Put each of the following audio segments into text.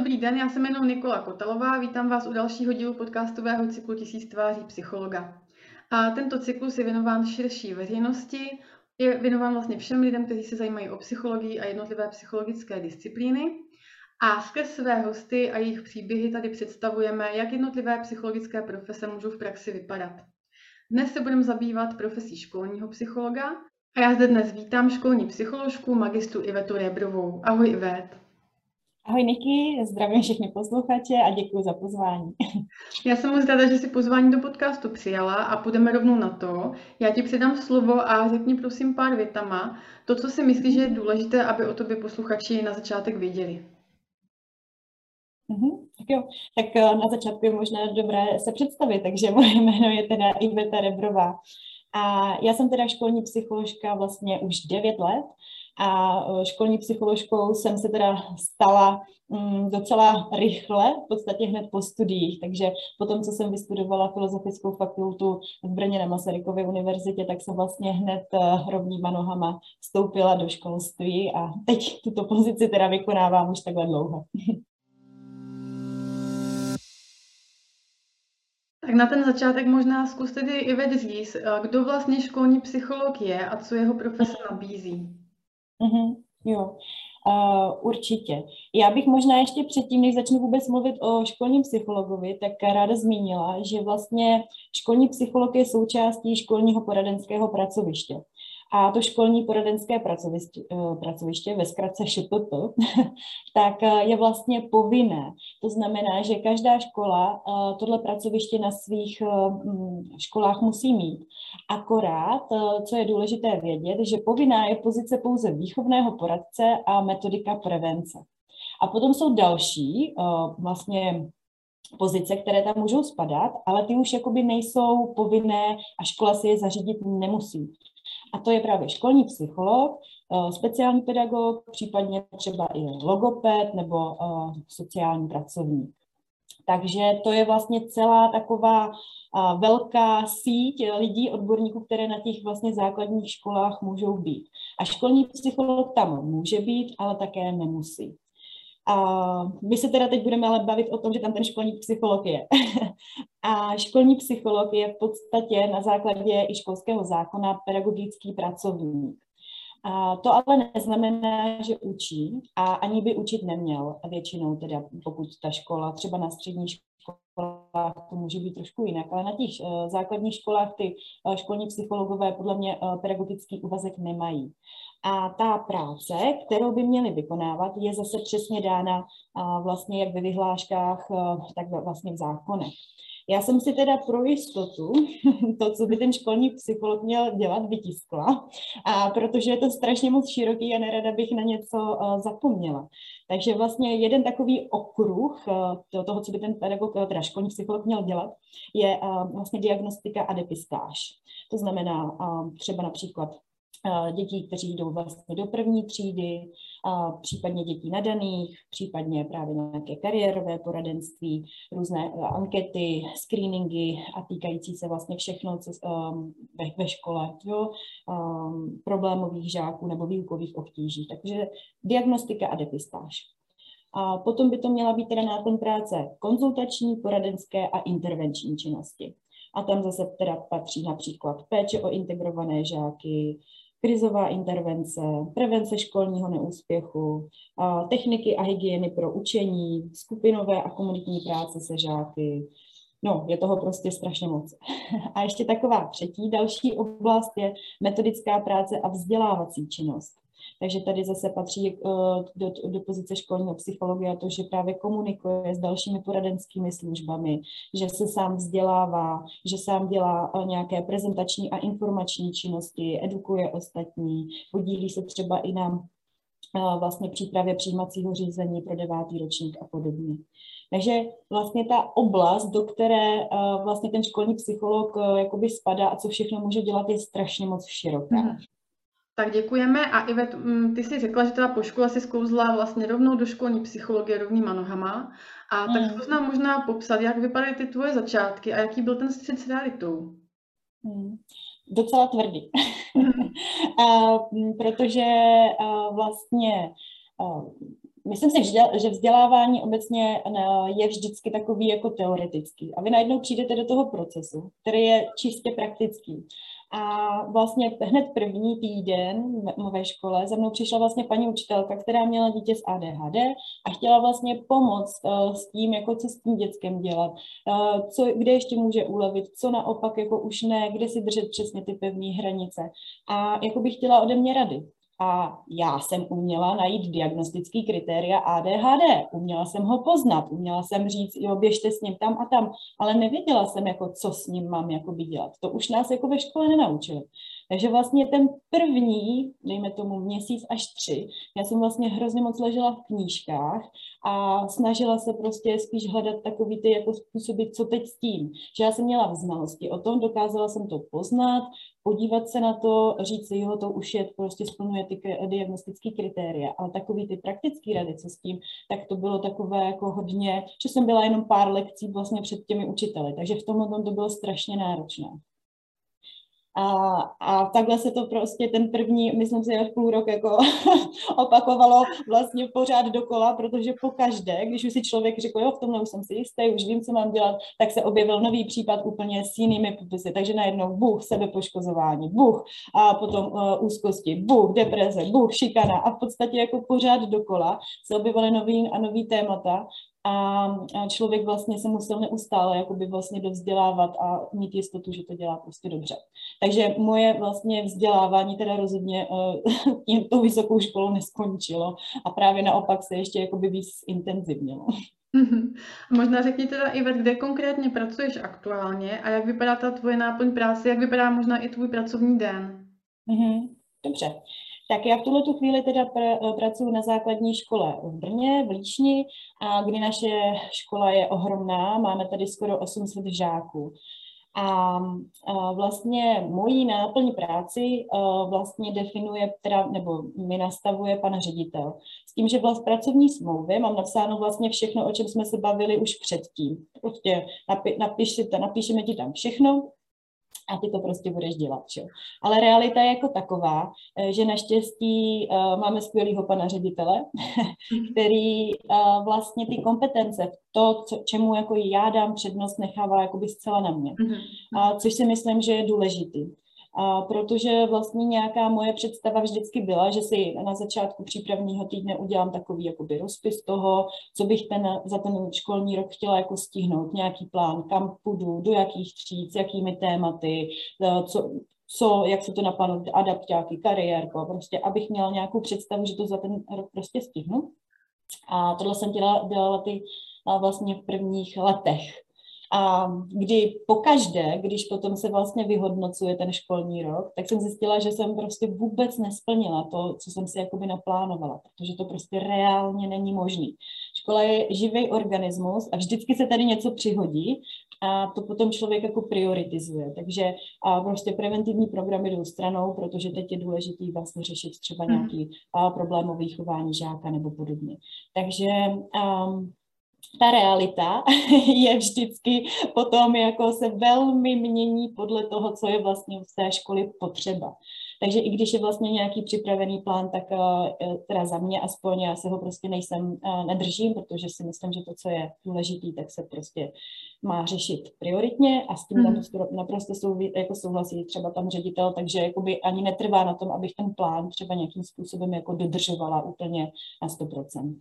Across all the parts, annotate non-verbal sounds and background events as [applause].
dobrý den, já jsem jmenuji Nikola Kotalová, vítám vás u dalšího dílu podcastového cyklu Tisíc tváří psychologa. A tento cyklus je věnován širší veřejnosti, je věnován vlastně všem lidem, kteří se zajímají o psychologii a jednotlivé psychologické disciplíny. A skrz své hosty a jejich příběhy tady představujeme, jak jednotlivé psychologické profese můžou v praxi vypadat. Dnes se budeme zabývat profesí školního psychologa a já zde dnes vítám školní psycholožku magistru Ivetu Rebrovou. Ahoj Ivet. Ahoj Niky, zdravím všechny posluchače a děkuji za pozvání. [laughs] Já jsem moc ráda, že jsi pozvání do podcastu přijala a půjdeme rovnou na to. Já ti předám slovo a řekni prosím pár větama to, co si myslíš, že je důležité, aby o tobě posluchači na začátek věděli. Mm-hmm, tak jo, tak eh, na začátku je možná dobré se představit, takže [laughs] moje jméno je teda Iveta Rebrová. A já jsem teda školní psycholožka vlastně už 9 let a e, školní psycholožkou jsem se teda stala mm, docela rychle, v podstatě hned po studiích, takže po tom, co jsem vystudovala filozofickou fakultu v Brně na Masarykově univerzitě, tak jsem vlastně hned e, rovnýma nohama vstoupila do školství a teď tuto pozici teda vykonávám už takhle dlouho. [laughs] Tak na ten začátek možná zkus tedy i říct, e, kdo vlastně školní psycholog je a co jeho profese nabízí. Mm-hmm, jo, uh, určitě. Já bych možná ještě předtím, než začnu vůbec mluvit o školním psychologovi, tak ráda zmínila, že vlastně školní psycholog je součástí školního poradenského pracoviště. A to školní poradenské pracoviště, eh, pracoviště ve zkratce ŠPP, [laughs] tak eh, je vlastně povinné. To znamená, že každá škola eh, tohle pracoviště na svých mm, školách musí mít. Akorát, co je důležité vědět, že povinná je pozice pouze výchovného poradce a metodika prevence. A potom jsou další vlastně pozice, které tam můžou spadat, ale ty už jakoby nejsou povinné a škola si je zařídit nemusí. A to je právě školní psycholog, eh, speciální pedagog, případně třeba i logoped nebo eh, sociální pracovník. Takže to je vlastně celá taková eh, velká síť lidí, odborníků, které na těch vlastně základních školách můžou být. A školní psycholog tam může být, ale také nemusí. A my se teda teď budeme ale bavit o tom, že tam ten školní psycholog je. [laughs] a školní psycholog je v podstatě na základě i školského zákona pedagogický pracovník. A to ale neznamená, že učí a ani by učit neměl většinou, teda pokud ta škola, třeba na střední školách to může být trošku jinak, ale na těch uh, základních školách ty uh, školní psychologové podle mě uh, pedagogický úvazek nemají. A ta práce, kterou by měli vykonávat, je zase přesně dána vlastně jak ve vyhláškách, tak vlastně v zákonech. Já jsem si teda pro jistotu [laughs] to, co by ten školní psycholog měl dělat, vytiskla, a protože je to strašně moc široký a nerada bych na něco zapomněla. Takže vlastně jeden takový okruh toho, co by ten pedagog, teda školní psycholog měl dělat, je vlastně diagnostika a depistáž. To znamená třeba například dětí, kteří jdou vlastně do první třídy, a případně dětí nadaných, případně právě nějaké kariérové poradenství, různé e, ankety, screeningy a týkající se vlastně všechno, co um, ve, ve škole, jo, um, problémových žáků nebo výukových obtíží. Takže diagnostika a depistáž. A potom by to měla být teda náplň práce konzultační, poradenské a intervenční činnosti. A tam zase teda patří například péče o integrované žáky, krizová intervence, prevence školního neúspěchu, techniky a hygieny pro učení, skupinové a komunitní práce se žáky. No, je toho prostě strašně moc. [laughs] A ještě taková třetí, další oblast je metodická práce a vzdělávací činnost. Takže tady zase patří eh, do, do pozice školního psychologie to, že právě komunikuje s dalšími poradenskými službami, že se sám vzdělává, že sám dělá eh, nějaké prezentační a informační činnosti, edukuje ostatní, podílí se třeba i na eh, vlastně přípravě přijímacího řízení pro devátý ročník a podobně. Takže vlastně ta oblast, do které vlastně ten školní psycholog jakoby spadá a co všechno může dělat, je strašně moc široká. Mm. Tak děkujeme a Ivet, mm, ty jsi řekla, že teda po škole si sklouzla vlastně rovnou do školní psychologie rovnýma nohama. A tak mm. zkus nám možná popsat, jak vypadaly ty tvoje začátky a jaký byl ten střed s realitou. Mm. Docela tvrdý. [laughs] Mm. a, protože a, vlastně a, myslím si, že vzdělávání obecně je vždycky takový jako teoretický. A vy najednou přijdete do toho procesu, který je čistě praktický. A vlastně hned první týden ve škole za mnou přišla vlastně paní učitelka, která měla dítě s ADHD a chtěla vlastně pomoct uh, s tím, jako co s tím dětskem dělat, uh, co, kde ještě může ulevit, co naopak jako už ne, kde si držet přesně ty pevné hranice. A jako by chtěla ode mě rady. A já jsem uměla najít diagnostický kritéria ADHD, uměla jsem ho poznat, uměla jsem říct, jo, běžte s ním tam a tam, ale nevěděla jsem, jako, co s ním mám jako dělat. To už nás jako ve škole nenaučili. Takže vlastně ten první, dejme tomu měsíc až tři, já jsem vlastně hrozně moc ležela v knížkách a snažila se prostě spíš hledat takový ty jako způsoby, co teď s tím. Že já jsem měla znalosti o tom, dokázala jsem to poznat, podívat se na to, říct si, jo, to už je, prostě splňuje ty diagnostické kritéria, ale takový ty praktické rady, co s tím, tak to bylo takové jako hodně, že jsem byla jenom pár lekcí vlastně před těmi učiteli, takže v tomhle to bylo strašně náročné. A, a takhle se to prostě ten první, myslím si, až půl rok jako [laughs] opakovalo vlastně pořád dokola, protože po každé, když už si člověk řekl, jo, v tomhle už jsem si jistý, už vím, co mám dělat, tak se objevil nový případ úplně s jinými popisy. Takže najednou buch, sebepoškozování, buch a potom uh, úzkosti, buch, deprese, buch, šikana a v podstatě jako pořád dokola se objevily nový a nový témata a člověk vlastně se musel neustále jakoby vlastně dovzdělávat a mít jistotu, že to dělá prostě dobře. Takže moje vlastně vzdělávání teda rozhodně uh, [laughs] tím tou vysokou školou neskončilo a právě naopak se ještě jakoby víc intenzivnilo. Mm-hmm. Možná řekni teda, Ivet, kde konkrétně pracuješ aktuálně a jak vypadá ta tvoje náplň práce, jak vypadá možná i tvůj pracovní den? Mm-hmm. Dobře. Tak já v tuhle tu chvíli teda pr- pracuji na základní škole v Brně, v Líšni, a kdy naše škola je ohromná, máme tady skoro 800 žáků. A, a vlastně mojí náplň práci a vlastně definuje, teda, nebo mi nastavuje pan ředitel. S tím, že vlast pracovní smlouvy mám napsáno vlastně všechno, o čem jsme se bavili už předtím. Prostě napi, napíšete, napíšeme ti tam všechno, a ty to prostě budeš dělat. Čo? Ale realita je jako taková, eh, že naštěstí uh, máme skvělého pana ředitele, [laughs] který uh, vlastně ty kompetence, to, co, čemu jako já dám přednost, nechává jakoby zcela na mě. Mm-hmm. A což si myslím, že je důležitý. A protože vlastně nějaká moje představa vždycky byla, že si na začátku přípravního týdne udělám takový jakoby rozpis toho, co bych ten, za ten školní rok chtěla jako stihnout, nějaký plán, kam půjdu, do jakých tříd, s jakými tématy, e, co, co, jak se to naplánuje, adaptáky, kariérko, prostě abych měla nějakou představu, že to za ten rok prostě stihnu. A tohle jsem dělala, dělala ty vlastně v prvních letech a kdy pokaždé, když potom se vlastně vyhodnocuje ten školní rok, tak jsem zjistila, že jsem prostě vůbec nesplnila to, co jsem si jakoby naplánovala, protože to prostě reálně není možný. Škola je živý organismus a vždycky se tady něco přihodí a to potom člověk jako prioritizuje. Takže a prostě preventivní programy jdou stranou, protože teď je důležitý vlastně řešit třeba mhm. nějaký a, problémový chování žáka nebo podobně. Takže um, ta realita [laughs] je vždycky potom jako se velmi mění podle toho, co je vlastně v té školy potřeba. Takže i když je vlastně nějaký připravený plán, tak uh, teda za mě aspoň já se ho prostě nejsem, uh, nedržím, protože si myslím, že to, co je důležitý, tak se prostě má řešit prioritně a s tím mm. naprosto, naprosto jako souhlasí třeba tam ředitel, takže jakoby ani netrvá na tom, abych ten plán třeba nějakým způsobem jako dodržovala úplně na 100%.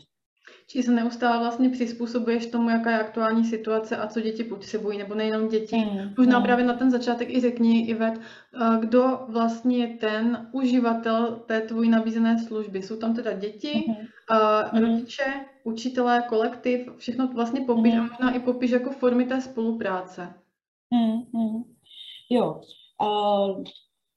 Či se neustále vlastně přizpůsobuješ tomu, jaká je aktuální situace a co děti potřebují, nebo nejenom děti. Mm, Možná mm. právě na ten začátek i řekni, Ivet, eh, kdo vlastně je ten uživatel té tvojí nabízené služby. Jsou tam teda děti, mm. rodiče, učitelé, kolektiv, všechno vlastně popiš mm. a možná i popiš jako formy té spolupráce. Mm, mm. Jo, uh,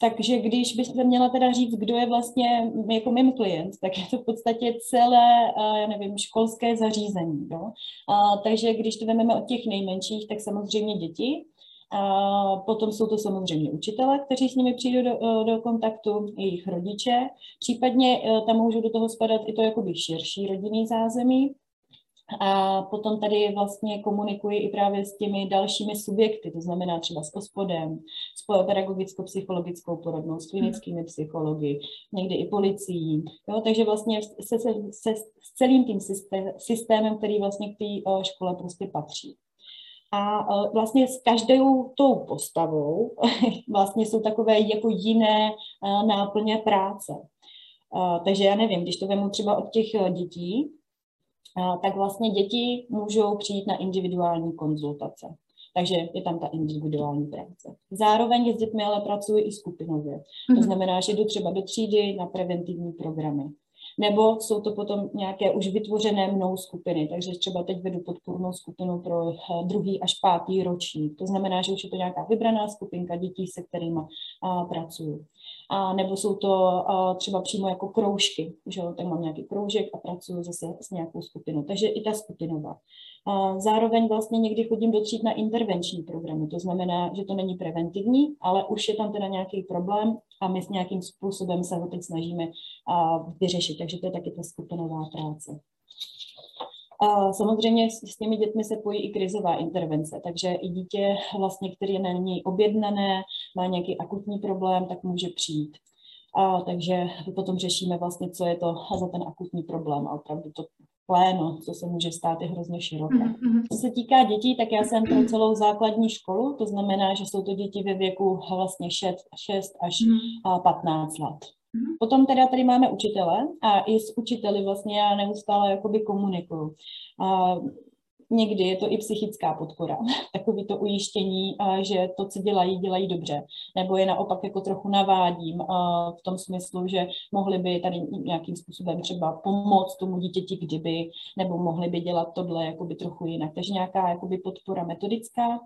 takže když byste měla teda říct, kdo je vlastně jako mým klient, tak je to v podstatě celé, já nevím, školské zařízení. Jo? A, takže když to vezmeme od těch nejmenších, tak samozřejmě děti, a potom jsou to samozřejmě učitele, kteří s nimi přijdou do, do kontaktu, jejich rodiče, případně e, tam můžou do toho spadat i to jakoby širší rodinný zázemí, A potom tady vlastně komunikuji i právě s těmi dalšími subjekty, to znamená třeba s ospodem, s pedagogicko-psychologickou porodnou, s klinickými psychologi, někdy i policií. Jo? Takže vlastně se, se, se, s celým tím systémem, který vlastně k té škole prostě patří. A vlastně s každou tou postavou [laughs] vlastně jsou takové jako jiné náplně práce. Takže já nevím, když to vemu třeba od těch dětí, tak vlastně děti můžou přijít na individuální konzultace. Takže je tam ta individuální práce. Zároveň s dětmi ale pracuji i skupinově. To mhm. znamená, že jdu třeba do třídy na preventivní programy. Nebo jsou to potom nějaké už vytvořené mnou skupiny, takže třeba teď vedu podpůrnou skupinu pro eh, druhý až pátý ročník. To znamená, že už je to nějaká vybraná skupinka dětí, se kterými pracuju a nebo jsou to a, třeba přímo jako kroužky, že jo, tak mám nějaký kroužek a pracuji zase s nějakou skupinou, takže i ta skupinová. A zároveň vlastně někdy chodím do tříd na intervenční programy, to znamená, že to není preventivní, ale už je tam teda nějaký problém a my s nějakým způsobem se ho teď snažíme vyřešit, takže to je taky ta skupinová práce. A samozřejmě s těmi dětmi se pojí i krizová intervence, takže i dítě, vlastně, který je není objednané, má nějaký akutní problém, tak může přijít. A, takže potom řešíme vlastně, co je to za ten akutní problém. A opravdu to pléno, co se může stát, je hrozně široké. Mm-hmm. Co se týká dětí, tak já jsem pro celou základní školu, to znamená, že jsou to děti ve věku vlastně 6, 6 až mm-hmm. 15 let. Mhm. Potom teda tady máme učitele a i s učiteli vlastně já neustále jakoby komunikuju. A někdy je to i psychická podpora, [laughs] takový to ujištění, že to, co dělají, dělají dobře. Nebo je naopak jako trochu navádím v tom smyslu, že mohli by tady nějakým způsobem třeba pomoct tomu dítěti, kdyby, nebo mohli by dělat tohle jakoby trochu jinak. Takže nějaká jakoby podpora metodická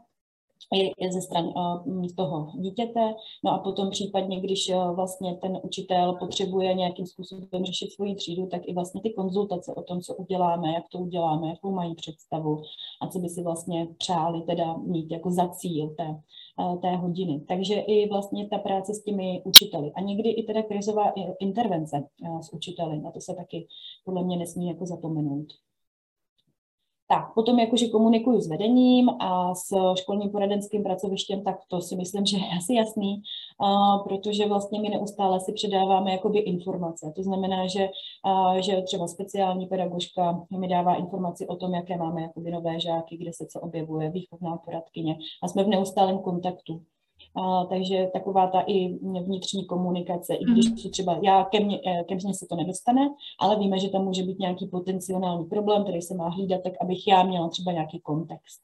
ze strany uh, toho dítěte. No a potom případně, když uh, vlastně ten učitel potřebuje nějakým způsobem řešit svoji třídu, tak i vlastně ty konzultace o tom, co uděláme, jak to uděláme, jakou mají představu a co by si vlastně přáli teda mít jako za cíl té, uh, té hodiny. Takže i vlastně ta práce s těmi učiteli. A někdy i teda krizová intervence s učiteli. Na to se taky podle mě nesmí jako zapomenout. Tak, potom jakože komunikuju s vedením a s školním poradenským pracovištěm, tak to si myslím, že je asi jasný, protože vlastně my neustále si předáváme jakoby informace. To znamená, že, že třeba speciální pedagožka mi dává informaci o tom, jaké máme jakoby nové žáky, kde se co objevuje, výchovná poradkyně a jsme v neustálém kontaktu. A, takže taková ta i vnitřní komunikace, i když mhm. třeba já, ke mně, eh, ke mně se to nedostane, ale víme, že tam může být nějaký potenciální problém, který se má hlídat, tak abych já měla třeba nějaký kontext.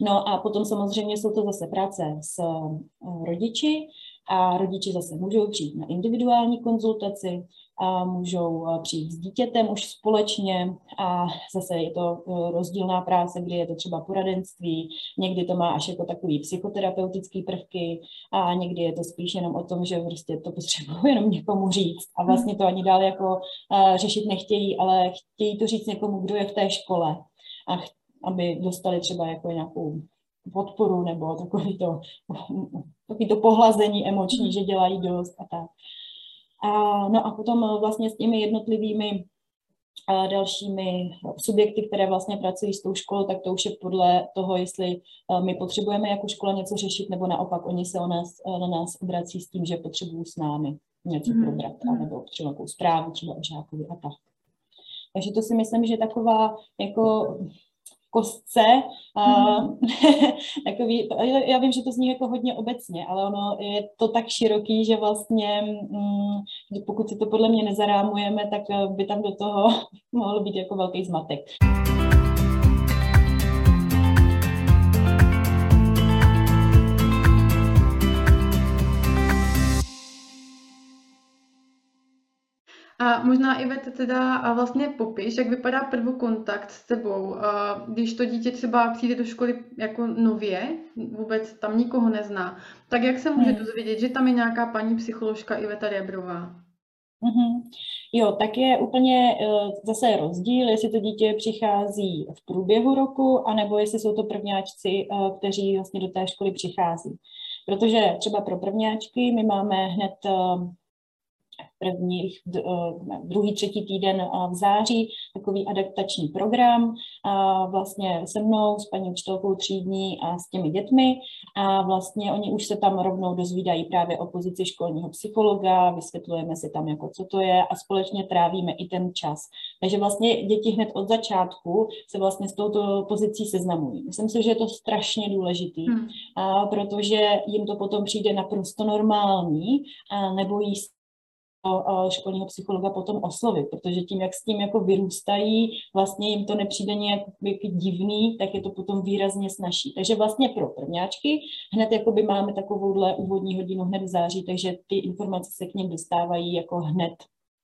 No a potom samozřejmě jsou to zase práce s eh, rodiči a rodiči zase můžou přijít na individuální konzultaci, a můžou přijít s dítětem už společně. A zase je to eh, rozdílná práce, kdy je to třeba poradenství, někdy to má až jako takový psychoterapeutický prvky a někdy je to spíš jenom o tom, že prostě to potřebuji jenom někomu říct. A vlastně to ani dál jako uh, řešit nechtějí, ale chtějí to říct někomu, kdo je v té škole. A aby dostali třeba jako nějakou podporu nebo takový to, takový to pohlazení emoční, že dělají dost a tak. A, no a potom eh, vlastně s těmi jednotlivými a eh, dalšími subjekty, které vlastně pracují s tou školou, tak to už je podle toho, jestli eh, my potřebujeme jako škola něco řešit, nebo naopak oni se o nás, na nás obrací s tím, že potřebují s námi něco mm-hmm. probrat, nebo třeba nějakou zprávu třeba o žákovi a tak. Takže to si myslím, že taková jako kostce. Mm. [laughs] takový, já vím, že to zní jako hodně obecně, ale ono je to tak široký, že vlastně mm, pokud si to podle mě nezarámujeme, tak eh, by tam do toho [laughs] mohl být jako velký zmatek. A možná i teda a vlastně popiš, jak vypadá prvokontakt s tebou, když to dítě třeba přijde do školy jako nově, vůbec tam nikoho nezná, tak jak se může hmm. dozvědět, že tam je nějaká paní psycholožka Iveta Rebrová? Mm-hmm. Jo, tak je úplně uh, zase rozdíl, jestli to dítě přichází v průběhu roku, anebo jestli jsou to prvňáčci, uh, kteří vlastně do té školy přichází. Protože třeba pro prvňáčky my máme hned uh, první, druhý, třetí týden v září, takový adaptační program a vlastně se mnou, s paní učitelkou třídní a s těmi dětmi a vlastně oni už se tam rovnou dozvídají právě o pozici školního psychologa, vysvětlujeme si tam, jako co to je a společně trávíme i ten čas. Takže vlastně děti hned od začátku se vlastně s touto pozicí seznamují. Myslím si, že je to strašně důležitý, hmm. a protože jim to potom přijde naprosto normální a nebojí školního psychologa potom oslovit, protože tím, jak s tím jako vyrůstají, vlastně jim to nepřijde nějak divný, tak je to potom výrazně snažší. Takže vlastně pro prvňáčky hned jakoby máme takovouhle úvodní hodinu hned v září, takže ty informace se k ním dostávají jako hned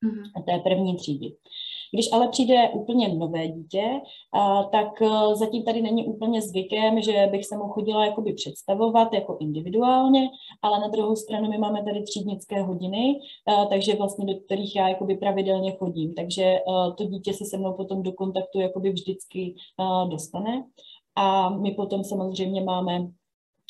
mm-hmm. té první třídy. Když ale přijde úplně nové dítě, tak e, zatím tady není úplně zvykem, že bych se mu chodila jakoby představovat jako individuálně, ale na druhou stranu my máme tady třídnické hodiny, e, takže vlastně do kterých já jakoby pravidelně chodím, takže e, to dítě se se mnou potom do kontaktu jakoby vždycky dostane. A my potom samozřejmě máme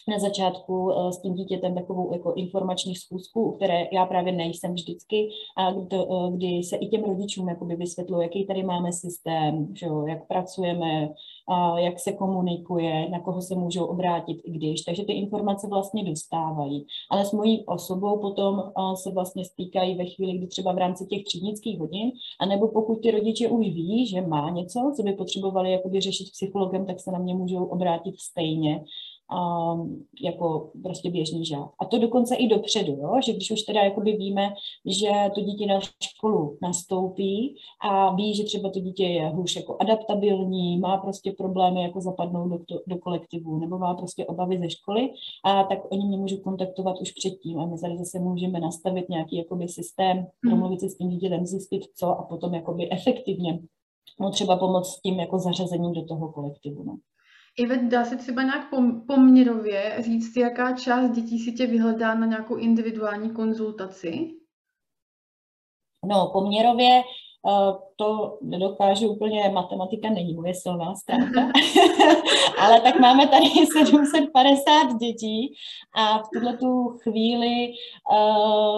na začátku eh, s tím dítětem takovou jako informační schůzku, u které já právě nejsem vždycky, a kdy, eh, kdy se i těm rodičům jakoby jaký tady máme systém, že jo, jak pracujeme, a jak se komunikuje, na koho se můžou obrátit i když. Takže ty informace vlastně dostávají. Ale s mojí osobou potom eh, se vlastně stýkají ve chvíli, kdy třeba v rámci těch třídnických hodin, anebo pokud ty rodiče už ví, že má něco, co by potřebovali jakoby řešit psychologem, tak se na mě můžou obrátit stejně um, jako prostě běžný žák. A to dokonce i dopředu, jo? že když už teda jakoby víme, že to dítě na školu nastoupí a ví, že třeba to dítě je hůř jako adaptabilní, má prostě problémy jako zapadnout do, do kolektivu nebo má prostě obavy ze školy, a tak oni mě můžou kontaktovat už předtím a my tady zase můžeme nastavit nějaký jakoby systém, hmm. promluvit si s tím dítětem, zjistit co a potom jakoby efektivně mu třeba pomoct s tím jako zařazením do toho kolektivu. No. Ivet, dá se třeba nějak poměrově říct, jaká část dětí si tě vyhledá na nějakou individuální konzultaci? No, poměrově eh, to nedokážu úplně, matematika není moje silná stránka, [laughs] ale tak máme tady [laughs] 750 dětí a v tuhle tu chvíli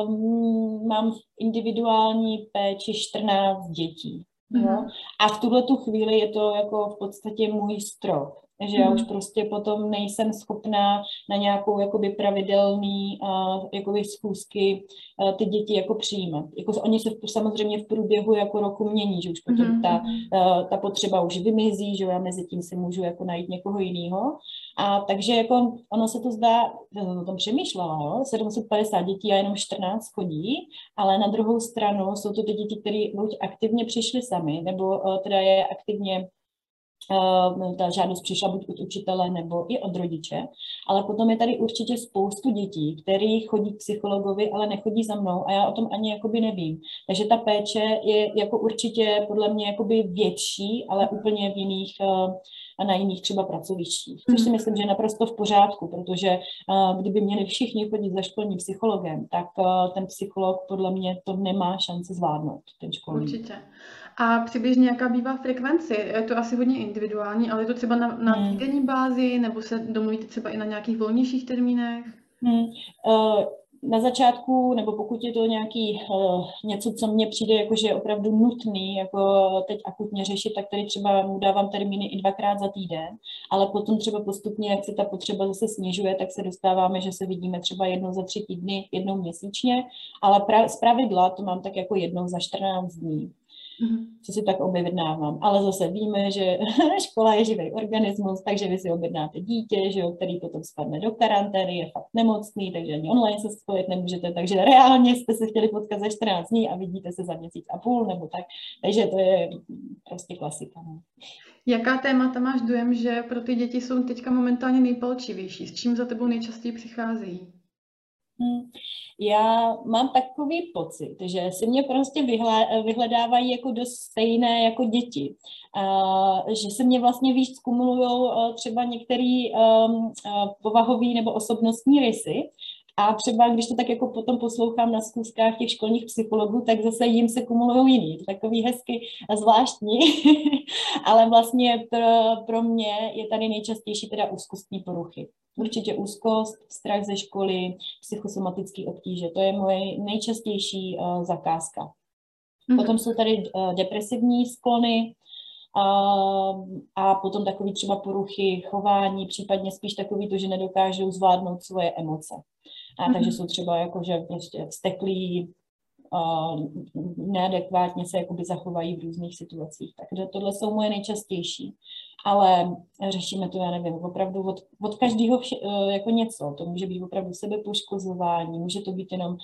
um, mám individuální péči 14 dětí. Mm-hmm. Jo? A v tuhle tu chvíli je to jako v podstatě můj strop že já už mhm. prostě potom nejsem schopná na nějakou jakoby pravidelný uh, jakoby schůzky uh, ty děti jako přijímat. Jako oni se v, samozřejmě v průběhu jako roku mění, že už potom mm-hmm. ta, uh, ta potřeba už vymizí, že já mezi tím si můžu jako najít někoho jiného. A takže jako ono se to zdá, o tom přemýšlela, jo? 750 dětí a jenom 14 chodí, ale na druhou stranu jsou to ty děti, které buď aktivně přišly sami, nebo uh, teda je aktivně ta žádost přišla buď od učitele nebo i od rodiče, ale potom je tady určitě spoustu dětí, který chodí k psychologovi, ale nechodí za mnou a já o tom ani jakoby nevím. Takže ta péče je jako určitě podle mě jakoby větší, ale úplně v jiných eh, a na jiných třeba pracovištích. Což si mhm. myslím, že je naprosto v pořádku, protože uh, kdyby měli všichni chodit za školním psychologem, tak ten psycholog podle mě to nemá šanci zvládnout, ten školní. Určitě. A přibližně jaká bývá frekvence? Je to asi hodně individuální, ale je to třeba na, na hmm. týdenní bázi, nebo se domluvíte třeba i na nějakých volnějších termínech? Hmm. Uh, na začátku, nebo pokud je to nějaký uh, něco, co mně přijde jako, že je opravdu nutný, jako teď akutně řešit, tak tady třeba mu dávám termíny i dvakrát za týden, ale potom třeba postupně, jak se ta potřeba zase snižuje, tak se dostáváme, že se vidíme třeba jednou za tři týdny, jednou měsíčně, ale pra, z pravidla to mám tak jako jednou za 14 dní. Co si tak objednávám. Ale zase víme, že [laughs] škola je živý organismus, takže vy si objednáte dítě, že jo, který potom spadne do karantény, je fakt nemocný, takže ani online se spojit nemůžete, takže reálně jste se chtěli potkat za 14 dní a vidíte se za měsíc a půl nebo tak. Takže to je prostě klasika. No. Jaká témata máš dojem, že pro ty děti jsou teďka momentálně nejpalčivější? S čím za tebou nejčastěji přicházejí? Já mám takový pocit, že si mě prostě vyhledávají jako dost stejné jako děti. Že se mě vlastně víc kumulují uh, třeba některé uh, povahové nebo osobnostní rysy, a třeba, když to tak jako potom poslouchám na zkouškách těch školních psychologů, tak zase jim se kumulují jiný. To takový hezky zvláštní, [laughs] ale vlastně pro, pro mě je tady nejčastější teda úzkostní poruchy. Určitě úzkost, strach ze školy, psychosomatické obtíže. To je moje nejčastější uh, zakázka. Mm-hmm. Potom jsou tady uh, depresivní sklony, a, a potom takový třeba poruchy chování, případně spíš takový to, že nedokážou zvládnout svoje emoce. A mm-hmm. takže jsou třeba jako, že prostě vzteklí, neadekvátně se jakoby zachovají v různých situacích. Takže tohle jsou moje nejčastější ale řešíme to, já nevím, opravdu od, od každého vše, eh, jako něco. To může být opravdu sebepoškozování, může to být jenom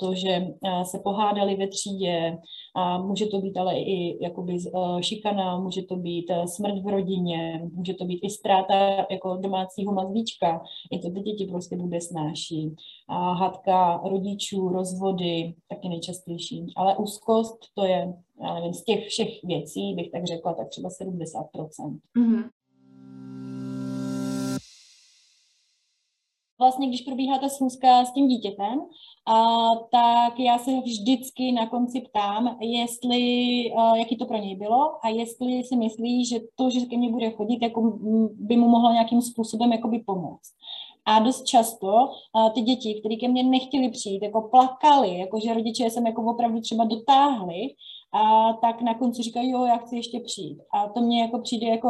to, že se pohádali ve třídě, a může to být ale i jakoby eh, šikana, může to být eh, smrt v rodině, může to být i ztráta jako domácího mazlíčka. I to ty děti prostě bude snáší. A hadka rodičů, rozvody, taky nejčastější. Ale úzkost, to je já nevím, z těch všech věcí bych tak řekla, tak třeba 70%. Mm-hmm. Vlastně, když probíhá ta schůzka s tím dítětem, a, tak já se vždycky na konci ptám, jestli, a, jaký to pro něj bylo a jestli si myslí, že to, že ke mně bude chodit, jako by mu mohlo nějakým způsobem jakoby pomoct. A dost často uh, ty děti, které ke mně nechtěli přijít, jako plakali, jako že rodiče jsem jako opravdu třeba dotáhli, a tak na konci říkají, jo, já chci ještě přijít. A to mně jako přijde jako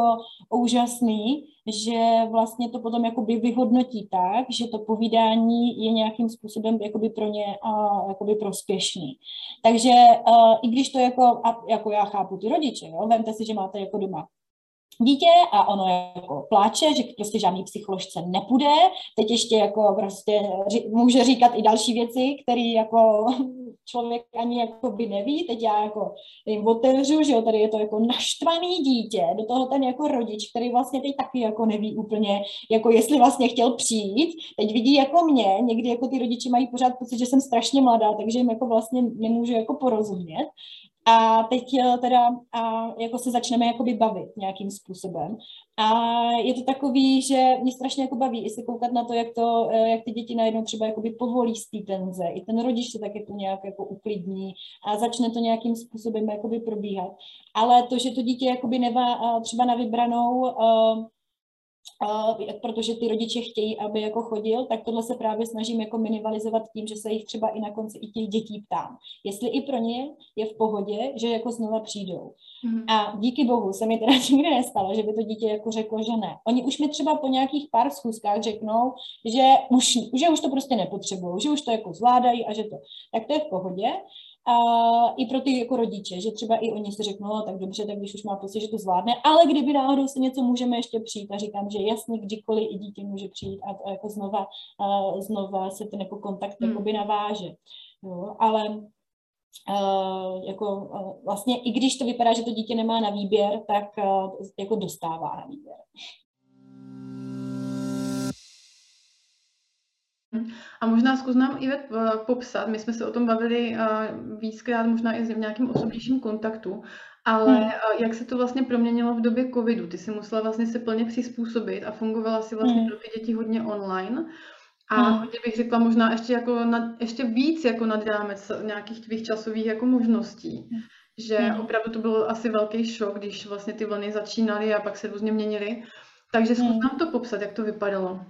úžasný, že vlastně to potom jakoby vyhodnotí tak, že to povídání je nějakým způsobem jakoby pro ně uh, jakoby prospěšný. Takže uh, i když to jako, a jako já chápu ty rodiče, jo, vemte si, že máte jako doma dítě a ono jako pláče, že prostě žádný psycholožce nepůjde. Teď ještě jako prostě může říkat i další věci, které jako člověk ani jako by neví. Teď já jako jim otevřu, že jo, tady je to jako naštvaný dítě, do toho ten jako rodič, který vlastně teď taky jako neví úplně, jako jestli vlastně chtěl přijít. Teď vidí jako mě, někdy jako ty rodiče mají pořád pocit, že jsem strašně mladá, takže jim jako vlastně nemůžu jako porozumět. A teď eh, teda a jako se začneme jakoby bavit nějakým způsobem. A je to takový, že mě strašně jako baví i se koukat na to, jak, to, eh, jak ty děti najednou třeba jakoby povolí z té tenze. I ten rodič se tak jako nějak jako uklidní a začne to nějakým způsobem jakoby probíhat. Ale to, že to dítě jakoby nemá třeba na vybranou uh, protože ty rodiče chtějí, aby jako chodil, tak tohle se právě snažím jako minimalizovat tím, že se jich třeba i na konci i těch dětí ptám. Jestli i pro ně je v pohodě, že jako znova přijdou. Mm-hmm. A díky bohu se mi teda [laughs] nikdy nestalo, že by to dítě jako řeklo, že ne. Oni už mi třeba po nějakých pár schůzkách řeknou, že už, že už to prostě nepotřebují, že už to jako zvládají a že to, tak to je v pohodě. A i pro ty jako rodiče, že třeba i oni si řeknou, no, tak dobře, tak když už má pocit, že to zvládne, ale kdyby náhodou se něco můžeme ještě přijít a říkám, že jasně, kdykoliv i dítě může přijít a, a jako znova, a znova se ten jako kontakt hmm. jakoby naváže. Jo, ale Uh, jako uh, vlastně i když to vypadá, že to dítě nemá na výběr, tak uh, jako dostává na výběr. A možná zkus nám, Ivet, popsat, my jsme se o tom bavili víckrát, možná i v nějakém osobnějším kontaktu, ale hmm. jak se to vlastně proměnilo v době covidu? Ty jsi musela vlastně se plně přizpůsobit a fungovala si vlastně hmm. pro ty děti hodně online. A hmm. hodně bych řekla možná ještě, jako nad, ještě víc jako nad rámec nějakých tvých časových jako možností. Hmm. Že hmm. opravdu to byl asi velký šok, když vlastně ty vlny začínaly a pak se různě měnily. Takže zkus hmm. nám to popsat, jak to vypadalo.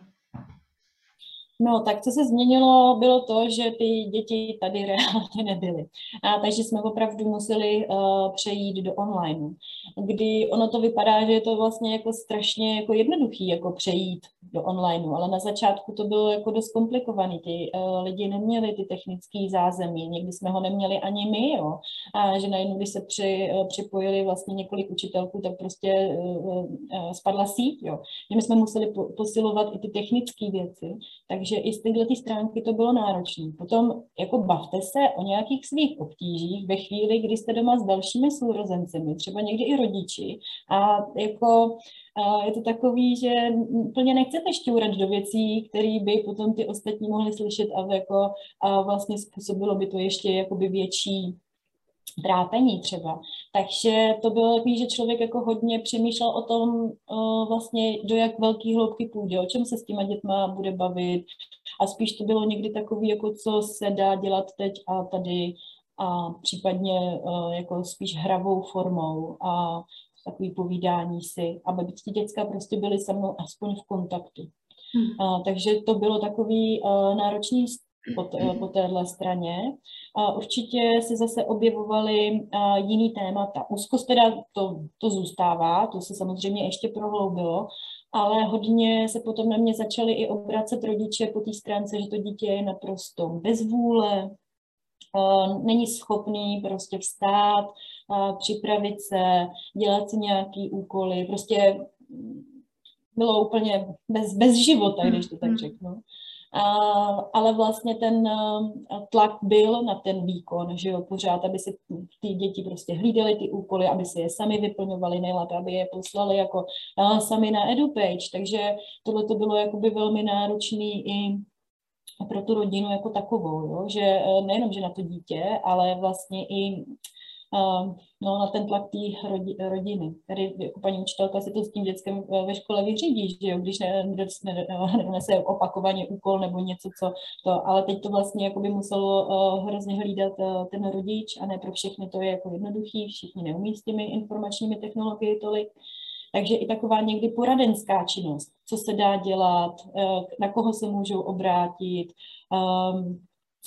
No, tak co se změnilo, bylo to, že ty děti tady [laughs] reálně nebyly. A takže jsme opravdu museli uh, přejít do online, kdy ono to vypadá, že je to vlastně jako strašně jako jednoduchý jako přejít do online, ale na začátku to bylo jako dost komplikovaný. Ty uh, lidi neměli ty technické zázemí, někdy jsme ho neměli ani my, jo. A že najednou, když se při, uh, připojili vlastně několik učitelků, tak prostě uh, uh, spadla síť, jo. Že my jsme museli po, posilovat i ty technické věci, takže i z této stránky to bylo náročné. Potom jako bavte se o nějakých svých obtížích ve chvíli, kdy jste doma s dalšími sourozencemi, třeba někdy i rodiči a jako je to takový, že úplně nechcete šťourat do věcí, které by potom ty ostatní mohli slyšet a, jako, a vlastně způsobilo by to ještě jakoby větší trápení třeba. Takže to bylo takový, že člověk jako hodně přemýšlel o tom o vlastně, do jak velký hloubky půjde, o čem se s těma dětma bude bavit. A spíš to bylo někdy takový, jako co se dá dělat teď a tady. A případně jako spíš hravou formou. A takový povídání si, aby ty děcka prostě byly se mnou aspoň v kontaktu. Hmm. Uh, takže to bylo takový uh, náročný po, t- po téhle straně. Uh, určitě se zase objevovaly uh, jiný témata. Úzkost teda to, to zůstává, to se samozřejmě ještě prohloubilo, ale hodně se potom na mě začaly i obracet rodiče po té stránce, že to dítě je naprosto bez vůle, není schopný prostě vstát, připravit se, dělat si nějaký úkoly, prostě bylo úplně bez, bez života, když to tak hmm. řeknu. A, ale vlastně ten tlak byl na ten výkon, že jo, pořád, aby si ty děti prostě hlídaly ty úkoly, aby si je sami vyplňovali nejlépe, aby je poslali jako sami na EduPage, takže tohle to bylo jakoby velmi náročný i pro tu rodinu jako takovou, jo? že e, nejenom, že na to dítě, ale vlastně i no, na ten tlak té rodi, rodiny. Tady jako paní učitelka si to s tím dětskem e, ve škole vyřídí, že jo, když nedonese ne, opakovaně úkol nebo něco, co to, ale teď to vlastně jako by muselo uh, hrozně hlídat ten rodič a ne pro všechny to je jako jednoduchý, všichni neumí s těmi informačními technologiemi tolik. Takže i taková někdy poradenská činnost, co se dá dělat, eh, na koho se můžou obrátit, ehm,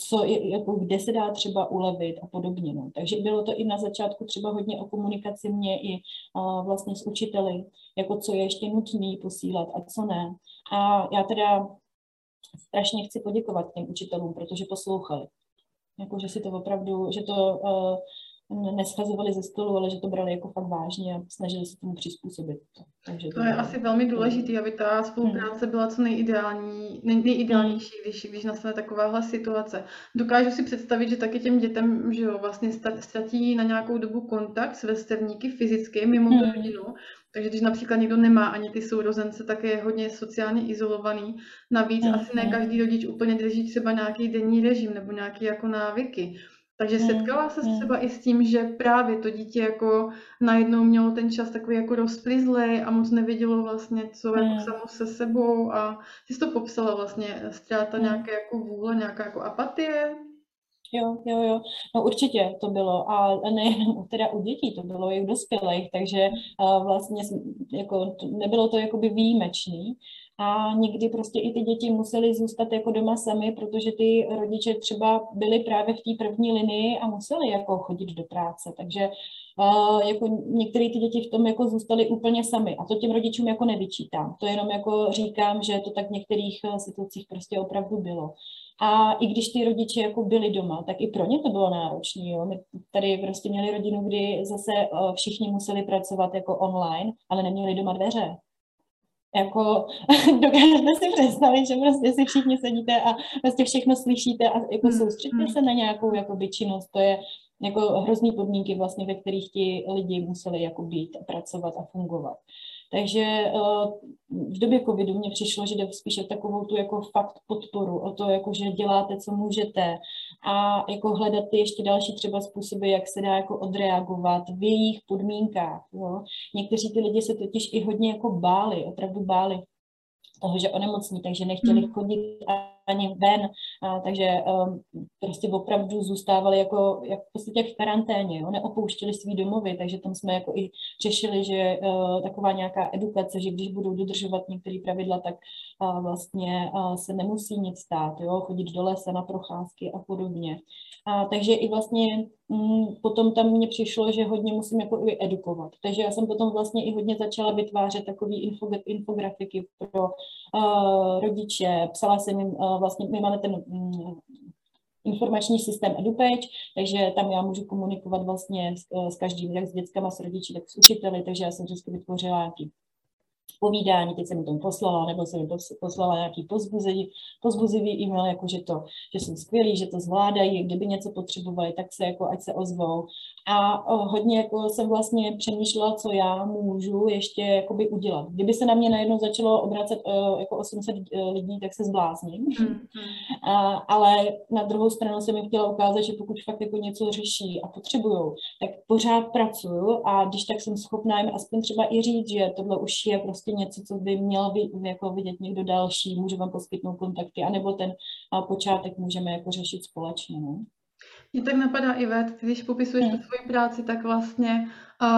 co je, jako kde se dá třeba ulevit a podobně. No. Takže bylo to i na začátku třeba hodně o komunikaci mě i uh, vlastně s učiteli, jako co je ještě nutný posílat a co ne. A já teda strašně chci poděkovat těm učitelům, protože poslouchali. Jako, že si to opravdu, že to uh, neschazovali ze stolu, ale že to brali jako fakt vážně a snažili se tomu přizpůsobit. Takže to, to je asi velmi důležité, aby ta spolupráce byla co nejideální, nej, nejideálnější, když, když nastane takováhle situace. Dokážu si představit, že taky těm dětem, že jo, vlastně ztratí na nějakou dobu kontakt s vrstevníky fyzicky mimo tu hmm. rodinu, takže když například někdo nemá ani ty sourozence, tak je hodně sociálně izolovaný. Navíc mm. asi ne každý rodič úplně drží třeba nějaký denní režim nebo nějaké jako návyky. Takže setkala se třeba i s tím, že právě to dítě jako najednou mělo ten čas takový jako rozplizlej a moc nevědělo vlastně, co jako samo se sebou a ty jsi to popsala vlastně, ztráta nějaké jako vůle, nějaká jako apatie. Jo, jo, jo, no určitě to bylo. A nejenom [laughs] teda u dětí, to bylo i u dospělých, takže vlastně jako, nebylo to jakoby výjimečný, a někdy prostě i ty děti musely zůstat jako doma sami, protože ty rodiče třeba byli právě v té první linii a museli jako chodit do práce, takže uh, jako některé ty děti v tom jako zůstaly úplně sami a to těm rodičům jako nevyčítám, to jenom jako říkám, že to tak v některých uh, situacích prostě opravdu bylo. A i když ty rodiče jako byli doma, tak i pro ně to bylo náročné. My tady prostě měli rodinu, kdy zase uh, všichni museli pracovat jako online, ale neměli doma dveře jako [laughs] dokážete si představit, že prostě si všichni sedíte a prostě všechno slyšíte a jako hmm. soustředíte hmm. se na nějakou jakoby, činnost, to je jako hrozný podmínky vlastně, ve kterých ti lidi museli jako být a pracovat a fungovat. Takže eh, v době covidu mně přišlo, že jde spíše takovou tu jako fakt podporu o to, jako že děláte, co můžete a jako hledat ty ještě další třeba způsoby, jak se dá jako odreagovat v jejich podmínkách. Jo. Někteří ty lidi se totiž i hodně jako báli, opravdu báli toho, že onemocní, takže nechtěli hmm. chodit ani ven, a, takže um, prostě opravdu zůstávali jako, jako v podstatě v karanténě, jo, neopouštěli svý domovy, takže tam jsme jako i řešili, že uh, taková nějaká edukace, že když budou dodržovat některé pravidla, tak uh, vlastně uh, se nemusí nic stát, jo, chodit do lesa na procházky a podobně. A, takže i vlastně mm, potom tam mně přišlo, že hodně musím jako i edukovat. Takže já jsem potom vlastně i hodně začala vytvářet takové infografiky pro uh, rodiče, psala jsem jim, uh, vlastně my máme ten um, informační systém EduPage, takže tam já můžu komunikovat vlastně s, s každým, jak s dětskama, s rodiči, tak s učiteli, takže já jsem vždycky vytvořila nějaký povídání, teď jsem mi to poslala, nebo jsem mi poslala nějaký pozbuzivý, pozbuzivý e-mail, jako že, to, že jsou skvělí, že to zvládají, kdyby něco potřebovali, tak se jako, ať se ozvou. A o, hodně jako jsem vlastně přemýšlela, co já můžu ještě jakoby udělat. Kdyby se na mě najednou začalo obracet o, jako 800 e, lidí, tak se zblázním. Mm-hmm. A, ale na druhou stranu jsem mi chtěla ukázat, že pokud fakt jako něco řeší a potřebují, tak pořád pracuju a když tak jsem schopná jim aspoň třeba i říct, že tohle už je prostě něco, co by měl by, jako vidět někdo další, může vám poskytnout kontakty, anebo ten a počátek můžeme jako řešit společně. No. Mě tak napadá, Ivet, když popisuješ hmm. svoji práci, tak vlastně uh,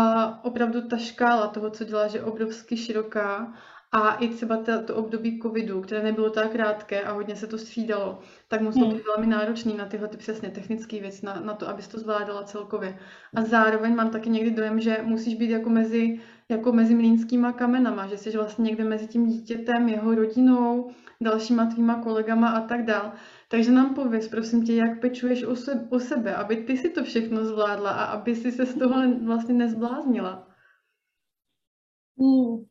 opravdu ta škála toho, co děláš, je obrovsky široká A i třeba to, to období covidu, které nebylo tak krátké a hodně se to střídalo, tak muselo být velmi náročný na tyhle ty přesně technické věci, na, na to, abys to zvládala celkově. A zároveň mám taky někdy dojem, že musíš být jako mezi, jako mezi mlínskýma kamenama, že jsi vlastně někde mezi tím dítětem, jeho rodinou, dalšíma tvýma kolegama a tak dál. Takže nám pověz, prosím tě, jak pečuješ o, se, o sebe, aby ty si to všechno zvládla a aby si se z toho vlastně nezbláznila. Hmm.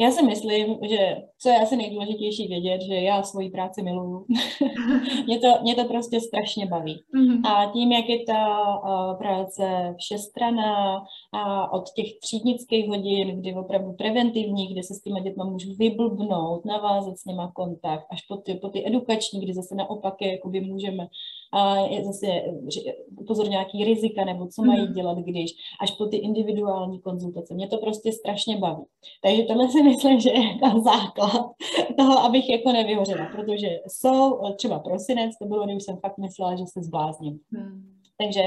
Já si myslím, že co je asi nejdůležitější vědět, že já svoji práci miluju. [laughs] mě, to, mě to prostě strašně baví. Mm-hmm. A tím, jak je ta uh, práce všestraná a od těch třídnických hodin, kdy opravdu preventivní, kde se s těma dětma můžu vyblbnout, navázat s nima kontakt, až po ty, po ty edukační, kdy zase naopak je, jakoby můžeme a je zase upozorňovat nějaký rizika nebo co mají mhm. dělat, když, až po ty individuální konzultace. Mě to prostě strašně baví. Takže tohle si myslím, že je ta základ toho, abych jako nevyhořela, protože jsou třeba prosinec, to bylo, když jsem fakt myslela, že se zblázním. Hmm. Takže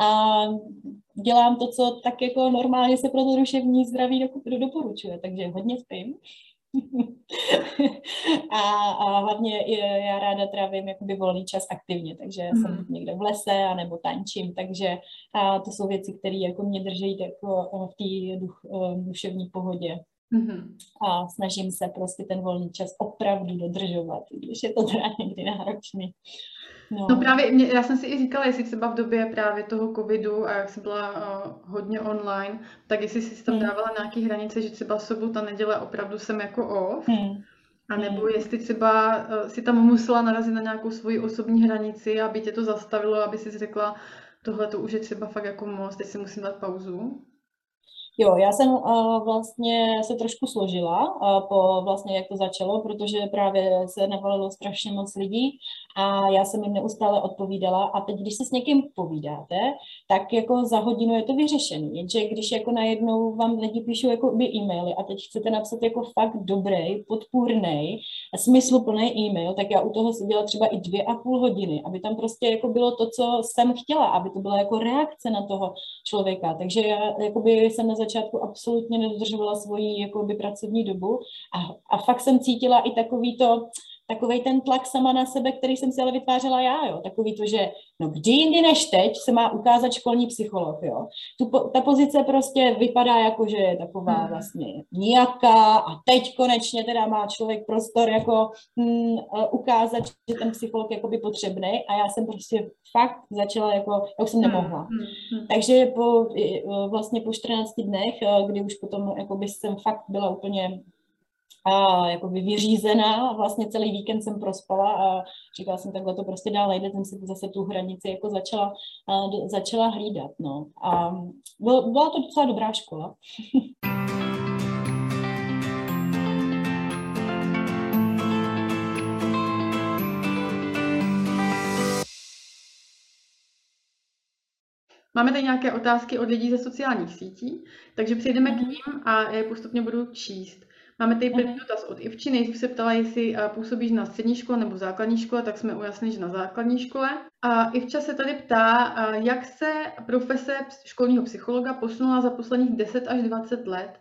a dělám to, co tak jako normálně se pro to duševní zdraví doporučuje, takže hodně spím. [laughs] a, a hlavně já ráda trávím jakoby volný čas aktivně, takže mm. jsem někde v lese anebo tančím, takže a to jsou věci, které jako mě drží jako v té duch, duševní pohodě. Mm-hmm. A snažím se prostě ten volný čas opravdu dodržovat, když je to teda někdy náročný. No. no právě, mě, já jsem si i říkala, jestli třeba v době právě toho covidu a jak jsem byla uh, hodně online, tak jestli jsi tam hmm. dávala nějaké hranice, že třeba sobota, neděle opravdu jsem jako off, hmm. a nebo hmm. jestli třeba uh, si tam musela narazit na nějakou svoji osobní hranici, aby tě to zastavilo, aby si řekla, tohle to už je třeba fakt jako moc, teď si musím dát pauzu. Jo, já jsem uh, vlastně se trošku složila uh, po vlastně, jak to začalo, protože právě se navalilo strašně moc lidí a já jsem jim neustále odpovídala. A teď, když se s někým povídáte, tak jako za hodinu je to vyřešený, jenže když jako najednou vám lidi píšou jako by e-maily a teď chcete napsat jako fakt dobrý, podpůrný, smysluplný e-mail, tak já u toho seděla třeba i dvě a půl hodiny, aby tam prostě jako bylo to, co jsem chtěla, aby to byla jako reakce na toho člověka, takže já jakoby jsem na začátku absolutně nedodržovala svoji jakoby pracovní dobu. A, a fakt jsem cítila i takový to, takový ten tlak sama na sebe, který jsem si ale vytvářela já, jo. Takový to, že no kdy jindy než teď se má ukázat školní psycholog, jo. Tu, ta pozice prostě vypadá jako, že je taková hmm. vlastně nijaká a teď konečně teda má člověk prostor jako hm, ukázat, že ten psycholog je jakoby potřebný a já jsem prostě fakt začala jako, já už jsem hmm, nemohla. Hmm. Takže po, vlastně po 14 dnech, kdy už potom jakoby jsem fakt byla úplně a jakoby vyřízená. Vlastně celý víkend jsem prospala a říkala jsem, takhle to prostě dál nejde, jsem si zase tu hranici jako začala, začala hlídat. No. A byl, byla to docela dobrá škola. Máme tady nějaké otázky od lidí ze sociálních sítí, takže přejdeme k ním a je postupně budu číst. Máme tady první dotaz od Ivči. Nejdřív se ptala, jestli působíš na střední škole nebo základní škole, tak jsme ujasnili, že na základní škole. A Ivča se tady ptá, jak se profese školního psychologa posunula za posledních 10 až 20 let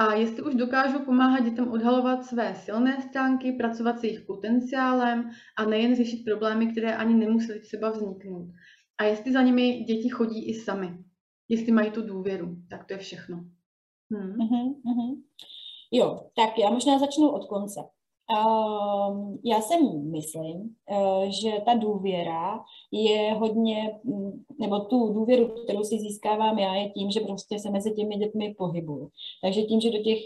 a jestli už dokážou pomáhat dětem odhalovat své silné stránky, pracovat s jejich potenciálem a nejen řešit problémy, které ani nemusely třeba vzniknout. A jestli za nimi děti chodí i sami, jestli mají tu důvěru, tak to je všechno. Hmm. Uh-huh, uh-huh. Jo, tak já možná začnu od konce. Uh, já si myslím, uh, že ta důvěra je hodně, mm, nebo tu důvěru, kterou si získávám já, je tím, že prostě se mezi těmi dětmi pohybuju. Takže tím, že do těch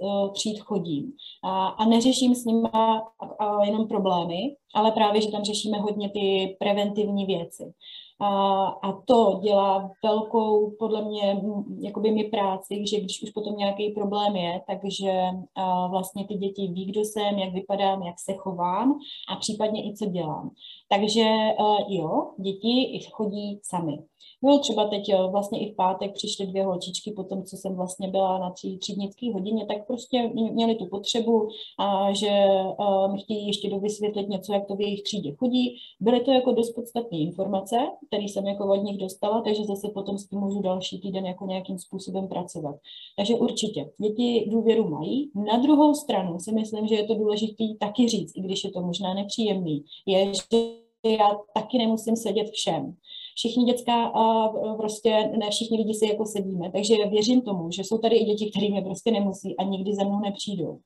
uh, tříd chodím a, a neřeším s nimi uh, jenom problémy, ale právě, že tam řešíme hodně ty preventivní věci. A, a to dělá velkou, podle mě, jakoby mi práci, že když už potom nějaký problém je, takže a vlastně ty děti ví, kdo jsem, jak vypadám, jak se chovám a případně i co dělám. Takže jo, děti chodí sami. No třeba teď vlastně i v pátek přišly dvě holčičky po tom, co jsem vlastně byla na tří, třídnické hodině, tak prostě měli tu potřebu, a že mi chtějí ještě dovysvětlit něco, jak to v jejich třídě chodí. Byly to jako dost podstatné informace, který jsem jako od nich dostala, takže zase potom s tím můžu další týden jako nějakým způsobem pracovat. Takže určitě, děti důvěru mají. Na druhou stranu si myslím, že je to důležité taky říct, i když je to možná nepříjemný, je, že já taky nemusím sedět všem. Všichni dětská a prostě ne všichni lidi si jako sedíme, takže věřím tomu, že jsou tady i děti, které mě prostě nemusí a nikdy za mnou nepřijdou.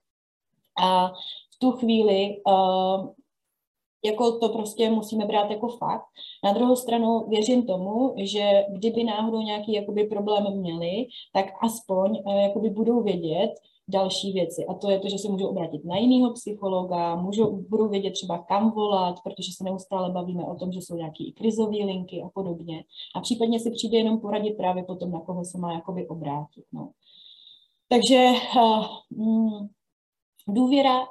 A v tu chvíli uh, jako to prostě musíme brát jako fakt. Na druhou stranu věřím tomu, že kdyby náhodou nějaký jakoby problém měli, tak aspoň uh, jakoby budou vědět, další věci. A to je to, že se můžou obrátit na jiného psychologa, můžou, budou vědět třeba kam volat, protože se neustále bavíme o tom, že jsou nějaké krizové linky a podobně. A případně si přijde jenom poradit právě potom, na koho se má jakoby obrátit. No. Takže uh, Důvěra,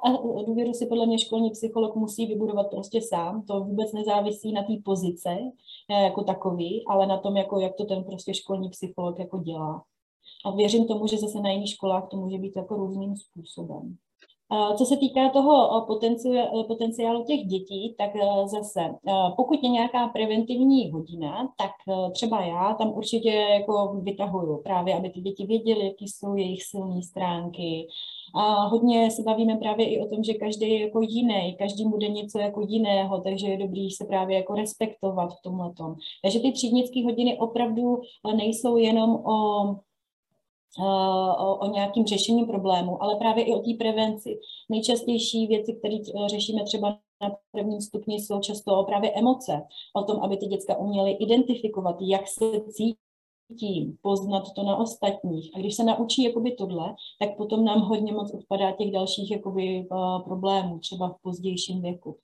důvěru si podle mě školní psycholog musí vybudovat prostě sám. To vůbec nezávisí na té pozice eh, jako takový, ale na tom, jako jak to ten prostě školní psycholog jako dělá. A věřím tomu, že zase na jiných školách to může být jako různým způsobem. Co se týká toho potenciálu těch dětí, tak e, zase, pokud je nějaká preventivní hodina, tak třeba já tam určitě jako vytahuju právě, aby ty děti věděly, jaký jsou jejich silné stránky. A hodně se bavíme právě i o tom, že každý je jako jiný, každý bude něco jako jiného, takže je dobrý se právě jako respektovat v tomhle. Takže ty třídnické hodiny opravdu nejsou jenom o o, o nějakým řešení problému, ale právě i o té prevenci. Nejčastější věci, které eh, řešíme třeba na prvním stupni, jsou často právě emoce. O tom, aby ty děcka uměly identifikovat, jak se cítí, poznat to na ostatních. A když se naučí jakoby tohle, tak potom nám hodně moc odpadá těch dalších jakoby, uh, problémů, třeba v pozdějším věku.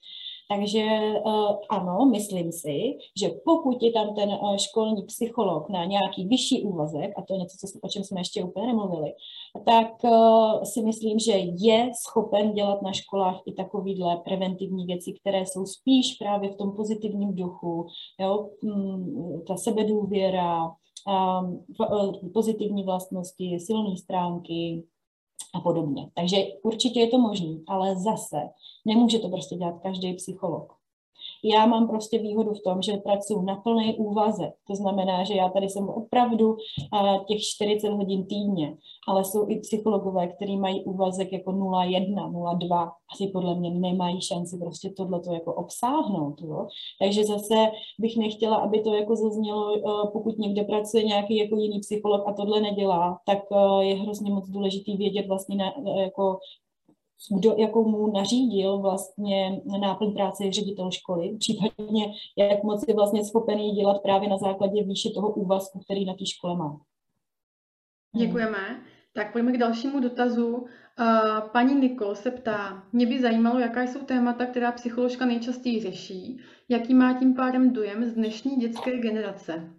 Takže eh, ano, myslím si, že pokud je tam ten eh, školní psycholog na nějaký vyšší úvazek, a to je něco, co, o čem jsme ještě úplně nemluvili, tak eh, si myslím, že je schopen dělat na školách i takovýhle preventivní věci, které jsou spíš právě v tom pozitivním duchu, jo, mm, ta sebedůvěra, pozitivní vlastnosti, silné stránky, a podobně. Takže určitě je to možné, ale zase nemůže to prostě dělat každý psycholog. Já mám prostě výhodu v tom, že pracuji na plný úvazek. To znamená, že já tady jsem opravdu těch 40 hodin týdně, ale jsou i psychologové, kteří mají úvazek jako 0,1, 0,2. Asi podle mě nemají šanci prostě tohleto jako obsáhnout. Jo? Takže zase bych nechtěla, aby to jako zaznělo, pokud někde pracuje nějaký jako jiný psycholog a tohle nedělá, tak je hrozně moc důležitý vědět vlastně na, jako kdo jako mu nařídil vlastně náplň práce ředitel školy, případně jak moc je vlastně schopený dělat právě na základě výše toho úvazku, který na té škole má. Děkujeme. Tak pojďme k dalšímu dotazu. Paní Nikol se ptá, mě by zajímalo, jaká jsou témata, která psycholožka nejčastěji řeší, jaký má tím pádem dojem z dnešní dětské generace.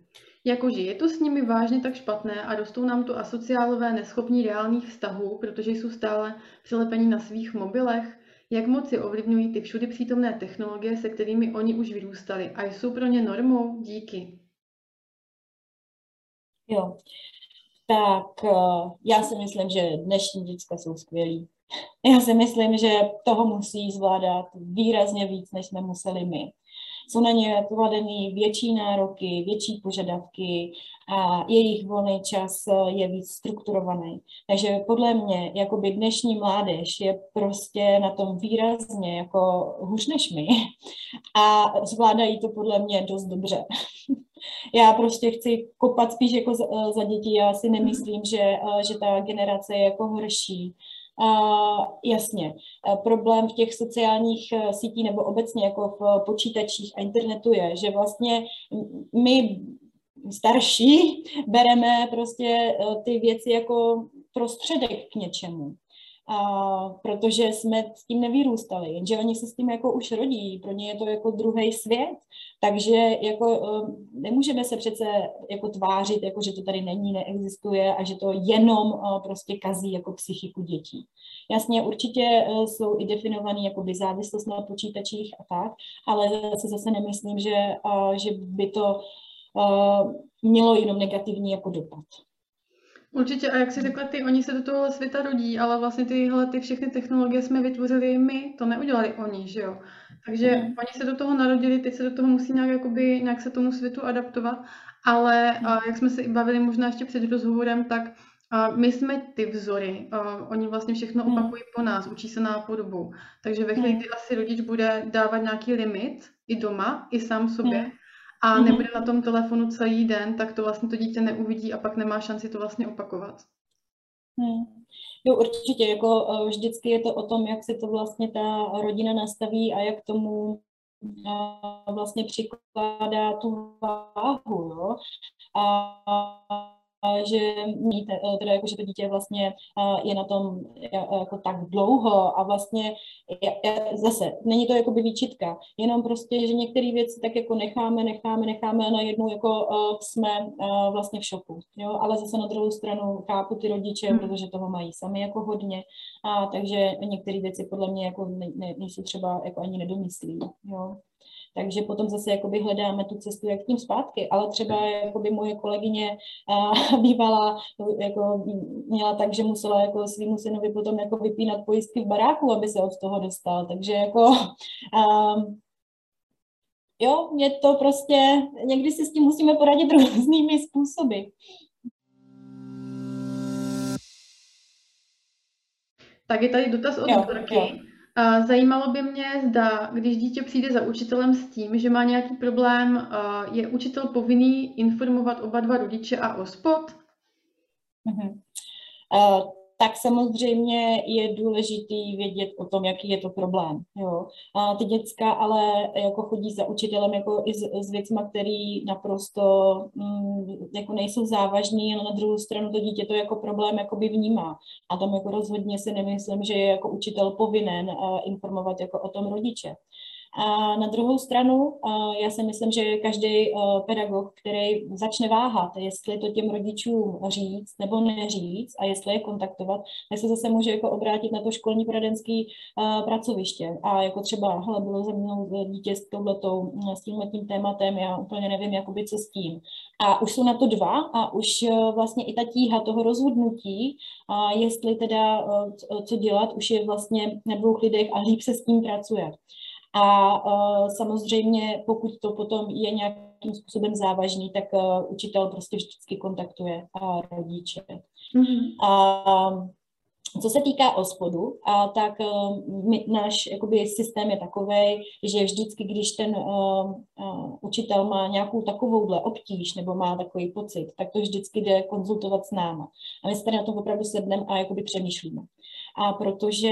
Jakože je to s nimi vážně tak špatné a rostou nám tu asociálové neschopní reálných vztahů, protože jsou stále přilepení na svých mobilech, jak moc je ovlivňují ty všudy přítomné technologie, se kterými oni už vyrůstali a jsou pro ně normou? Díky. Jo, tak eh, já si myslím, že dnešní děcka jsou skvělí. [laughs] Já si myslím, že toho musí zvládat výrazně víc, než jsme museli my jsou na ně kladeny větší nároky, větší požadavky a jejich volný čas je víc strukturovaný. Takže podle mě, jakoby dnešní mládež je prostě na tom výrazně jako hůř než my a zvládají to podle mě dost dobře. [laughs] Já prostě chci kopat spíš jako za, za děti, já si nemyslím, že, že ta generace je jako horší Uh, jasně, uh, problém v těch sociálních uh, sítích nebo obecně jako v počítačích a internetu je, že vlastně my starší [laughs] bereme prostě ty věci jako prostředek k něčemu a protože jsme s tím nevyrůstali, jenže oni se s tím jako už rodí, pro ně je to jako druhý svět, takže jako um, nemůžeme se přece jako tvářit, jako že to tady není, neexistuje a že to jenom uh, prostě kazí jako psychiku dětí. Jasně, určitě uh, jsou i definovaný jako by závislost na počítačích a tak, ale zase zase nemyslím, že, že by to mělo jenom negativní jako dopad. Určitě, a jak si řekla ty, oni se do toho světa rodí, ale vlastně tyhle ty všechny technologie jsme vytvořili my, to neudělali oni, že jo. Takže mm. oni se do toho narodili, teď se do toho musí nějak, jakoby, nějak se tomu světu adaptovat, ale mm. a jak jsme se i bavili možná ještě před rozhovorem, tak a my jsme ty vzory, a oni vlastně všechno mm. opakují po nás, učí se nápodobu. Takže ve chvíli, kdy asi rodič bude dávat nějaký limit i doma, i sám sobě, mm a mm-hmm. nebude na tom telefonu celý den, tak to vlastně to dítě neuvidí a pak nemá šanci to vlastně opakovat. Hmm. Jo, určitě, jako eh, vždycky je to o tom, jak se to vlastně ta rodina nastaví a jak tomu eh, vlastně přikládá tu váhu, jo. A že míte, eh, teda jako, že to dítě vlastně je na tom jako tak dlouho a vlastně zase není to jako by výčitka, jenom prostě, že některé věci tak jako necháme, necháme, necháme a najednou jako jsme vlastně v šoku, jo, ale zase na druhou stranu chápu ty rodiče, hmm. protože toho mají sami jako hodně a takže některé věci podle mě jako ne, ne, nejsou třeba jako ani nedomyslí, jo. Takže potom zase jakoby hledáme tu cestu, jak tím zpátky. Ale třeba jakoby moje kolegyně uh, [laughs] bývala, jako měla tak, že musela jako svýmu synovi potom jako vypínat pojistky v baráku, aby se od toho dostal. Takže jako [laughs] um, jo, je to prostě, někdy si s tím musíme poradit [laughs] různými způsoby. Tak je tady dotaz od doktorky. Zajímalo by mě, zda, když dítě přijde za učitelem s tím, že má nějaký problém, je učitel povinný informovat oba dva rodiče a OSPOD? Uh-huh. Uh, tak samozřejmě je důležitý vědět o tom, jaký je to problém. Jo. A ty děcka ale jako chodí za učitelem jako i s, s věcmi, které naprosto mm, jako nejsou závažný, ale na druhou stranu to dítě to jako problém jakoby vnímá. A tam jako rozhodně si nemyslím, že je jako učitel povinen uh, informovat jako o tom rodiče. A na druhou stranu, já si myslím, že každý pedagog, který začne váhat, jestli to těm rodičům říct nebo neříct a jestli je kontaktovat, tak se zase může jako obrátit na to školní poradenské pracoviště. A jako třeba, hele, bylo ze mnou dítě s, touhletou, s tímhletím tématem, já úplně nevím, jakoby co s tím. A už jsou na to dva a už vlastně i ta tíha toho rozhodnutí, a jestli teda co dělat, už je vlastně na dvou lidech a líp se s tím pracuje. A samozřejmě, pokud to potom je nějakým způsobem závažný, tak uh, učitel prostě vždycky kontaktuje uh, rodiče. Mm-hmm. A co se týká ospodu, a tak uh, my, náš jakoby, systém je takový, že vždycky, když ten uh, uh, učitel má nějakou takovouhle obtíž nebo má takový pocit, tak to vždycky jde konzultovat s náma. A my se tady na tom opravdu sedneme a jakoby přemýšlíme a protože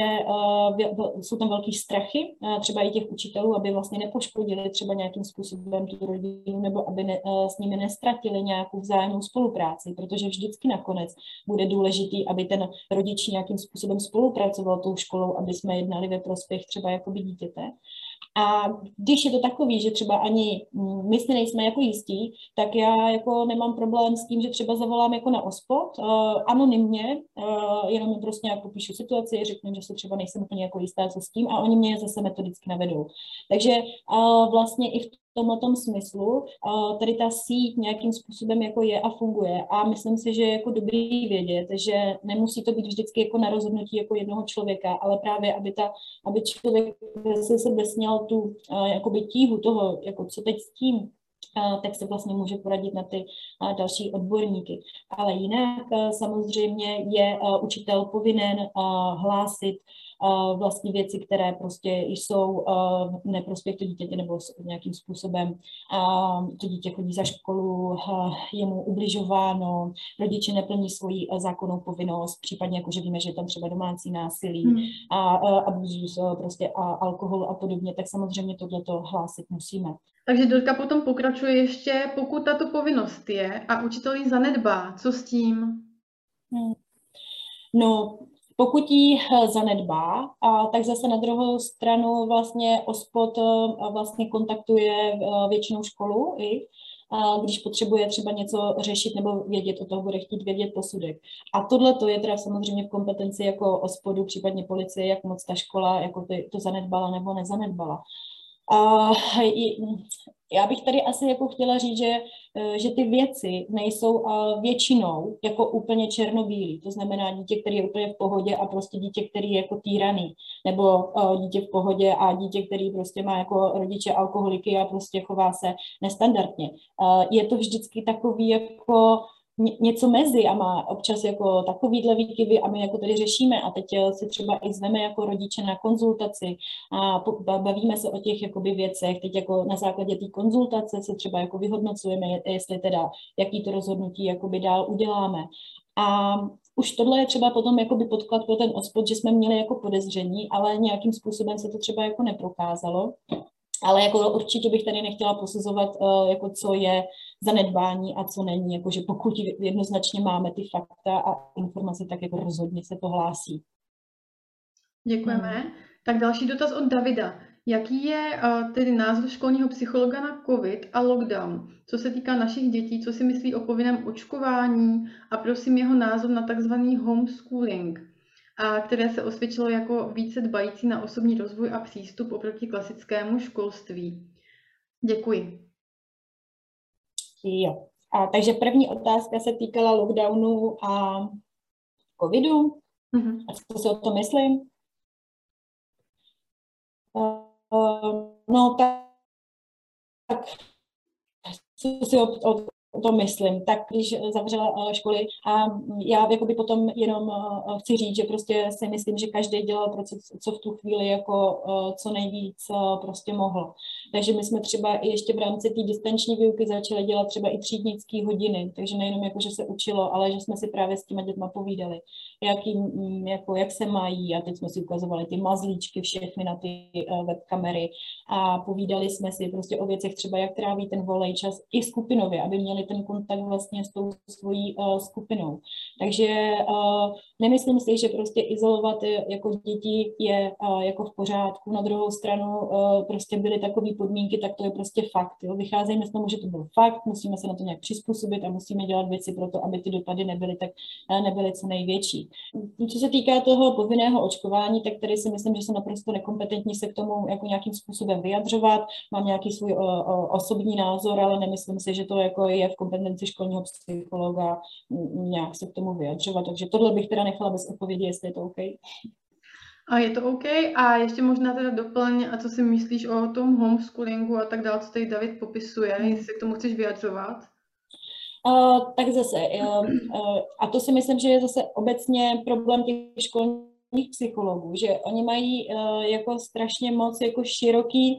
uh, jsou tam velký strachy, uh, třeba i těch učitelů, aby vlastně nepoškodili třeba nějakým způsobem tu rodinu, nebo aby ne, uh, s nimi nestratili nějakou vzájemnou spolupráci, protože vždycky nakonec bude důležitý, aby ten rodič nějakým způsobem spolupracoval tou školou, aby jsme jednali ve prospěch třeba jakoby dítěte. A když je to takový, že třeba ani my si nejsme jako jistí, tak já jako nemám problém s tím, že třeba zavolám jako na ospod, uh, anonymně, uh, jenom mi prostě nějak popíšu situaci, řeknu, že se třeba nejsem úplně jako jistá, co s tím a oni mě zase metodicky navedou. Takže uh, vlastně i v tomhle tom smyslu tady ta síť nějakým způsobem jako je a funguje a myslím si, že je jako dobrý vědět, že nemusí to být vždycky jako na rozhodnutí jako jednoho člověka, ale právě, aby, ta, aby člověk se sebe sněl tu jakoby tíhu toho, jako co teď s tím, tak se vlastně může poradit na ty další odborníky. Ale jinak samozřejmě je učitel povinen hlásit vlastně věci, které prostě jsou neprospěch to dítěte nebo nějakým způsobem to dítě chodí za školu, je mu ubližováno, rodiče neplní svoji zákonnou povinnost, případně jako, že víme, že je tam třeba domácí násilí hmm. a abuzus prostě a alkohol a podobně, tak samozřejmě tohleto hlásit musíme. Takže Dorka potom pokračuje ještě, pokud tato povinnost je a učitel ji zanedbá, co s tím? Hmm. No, pokud ji eh, zanedbá, a tak zase na druhou stranu vlastně OSPOD eh, vlastně kontaktuje eh, většinou školu i, když potřebuje třeba něco řešit nebo vědět, o toho bude chtít vědět posudek. A tohle to je teda samozřejmě v kompetenci jako OSPODu, případně policie, jak moc ta škola jako to, to zanedbala nebo nezanedbala. A já bych tady asi jako chtěla říct, že, eh, že ty věci nejsou eh, většinou jako úplně černobílý. To znamená dítě, který je úplně v pohodě a prostě dítě, který je jako týraný. Nebo eh, dítě v pohodě a dítě, který prostě má jako rodiče alkoholiky a prostě chová se nestandardně. Je to vždycky takový jako něco mezi a má občas jako takovýhle výkyvy a my jako tady řešíme a teď eh, si třeba i zveme jako rodiče na konzultaci a bavíme se o těch jakoby věcech, teď jako na základě té konzultace se třeba jako vyhodnocujeme, jestli teda jaký to rozhodnutí jakoby dál uděláme. A už tohle je třeba potom jakoby podklad pro ten ospod, že jsme měli jako podezření, ale nějakým způsobem se to třeba jako neprokázalo. Ale jako určitě bych tady nechtěla posuzovat, uh, jako co je zanedbání a co není. Jakože pokud jednoznačně máme ty fakta a informace, tak jako rozhodně se to hlásí. Děkujeme. Hmm. Tak další dotaz od Davida. Jaký je uh, tedy názor školního psychologa na COVID a lockdown, co se týká našich dětí, co si myslí o povinném očkování a prosím jeho názor na takzvaný homeschooling? a které se osvědčilo jako více dbající na osobní rozvoj a přístup oproti klasickému školství. Děkuji. Jo. A, takže první otázka se týkala lockdownu a covidu. Mm-hmm. A co si o to myslím? Uh, no tak, tak co si o, o, to myslím, tak když zavřela eh, školy a já jakoby potom jenom eh, chci říct, že prostě si myslím, že každý dělal pro co, co v tu chvíli jako eh, co nejvíc prostě mohl. Takže my jsme třeba i ještě v rámci té distanční výuky začali dělat třeba i třídnické hodiny, takže nejenom jako, že se učilo, ale že jsme si právě s těma dětma povídali, jak, jim, mm, jako, jak se mají a teď jsme si ukazovali ty mazlíčky všechny na ty webkamery a povídali jsme si prostě o věcech třeba, jak tráví ten volej čas i skupinově, aby měli ten kontakt vlastně s tou svojí uh, skupinou. Takže uh, nemyslím si, že prostě izolovat jako děti je uh, jako v pořádku. Na druhou stranu uh, prostě byly takové podmínky, tak to je prostě fakt. Jo. Vycházejme z toho, že to byl fakt, musíme se na to nějak přizpůsobit a musíme dělat věci pro to, aby ty dopady nebyly tak nebyly co největší. Co se týká toho povinného očkování, tak tady si myslím, že jsem naprosto nekompetentní se k tomu jako nějakým způsobem vyjadřovat. Mám nějaký svůj uh, uh, osobní názor, ale nemyslím si, že to jako je v kompetenci školního psychologa nějak se k tomu vyjadřovat. Takže tohle bych teda nechala bez odpovědi, jestli je to OK. A je to OK? A ještě možná teda doplň, a co si myslíš o tom homeschoolingu a tak dále, co tady David popisuje, hmm. jestli se k tomu chceš vyjadřovat? Uh, tak zase, uh, uh, a to si myslím, že je zase obecně problém těch školních psychologů, že oni mají uh, jako strašně moc jako široký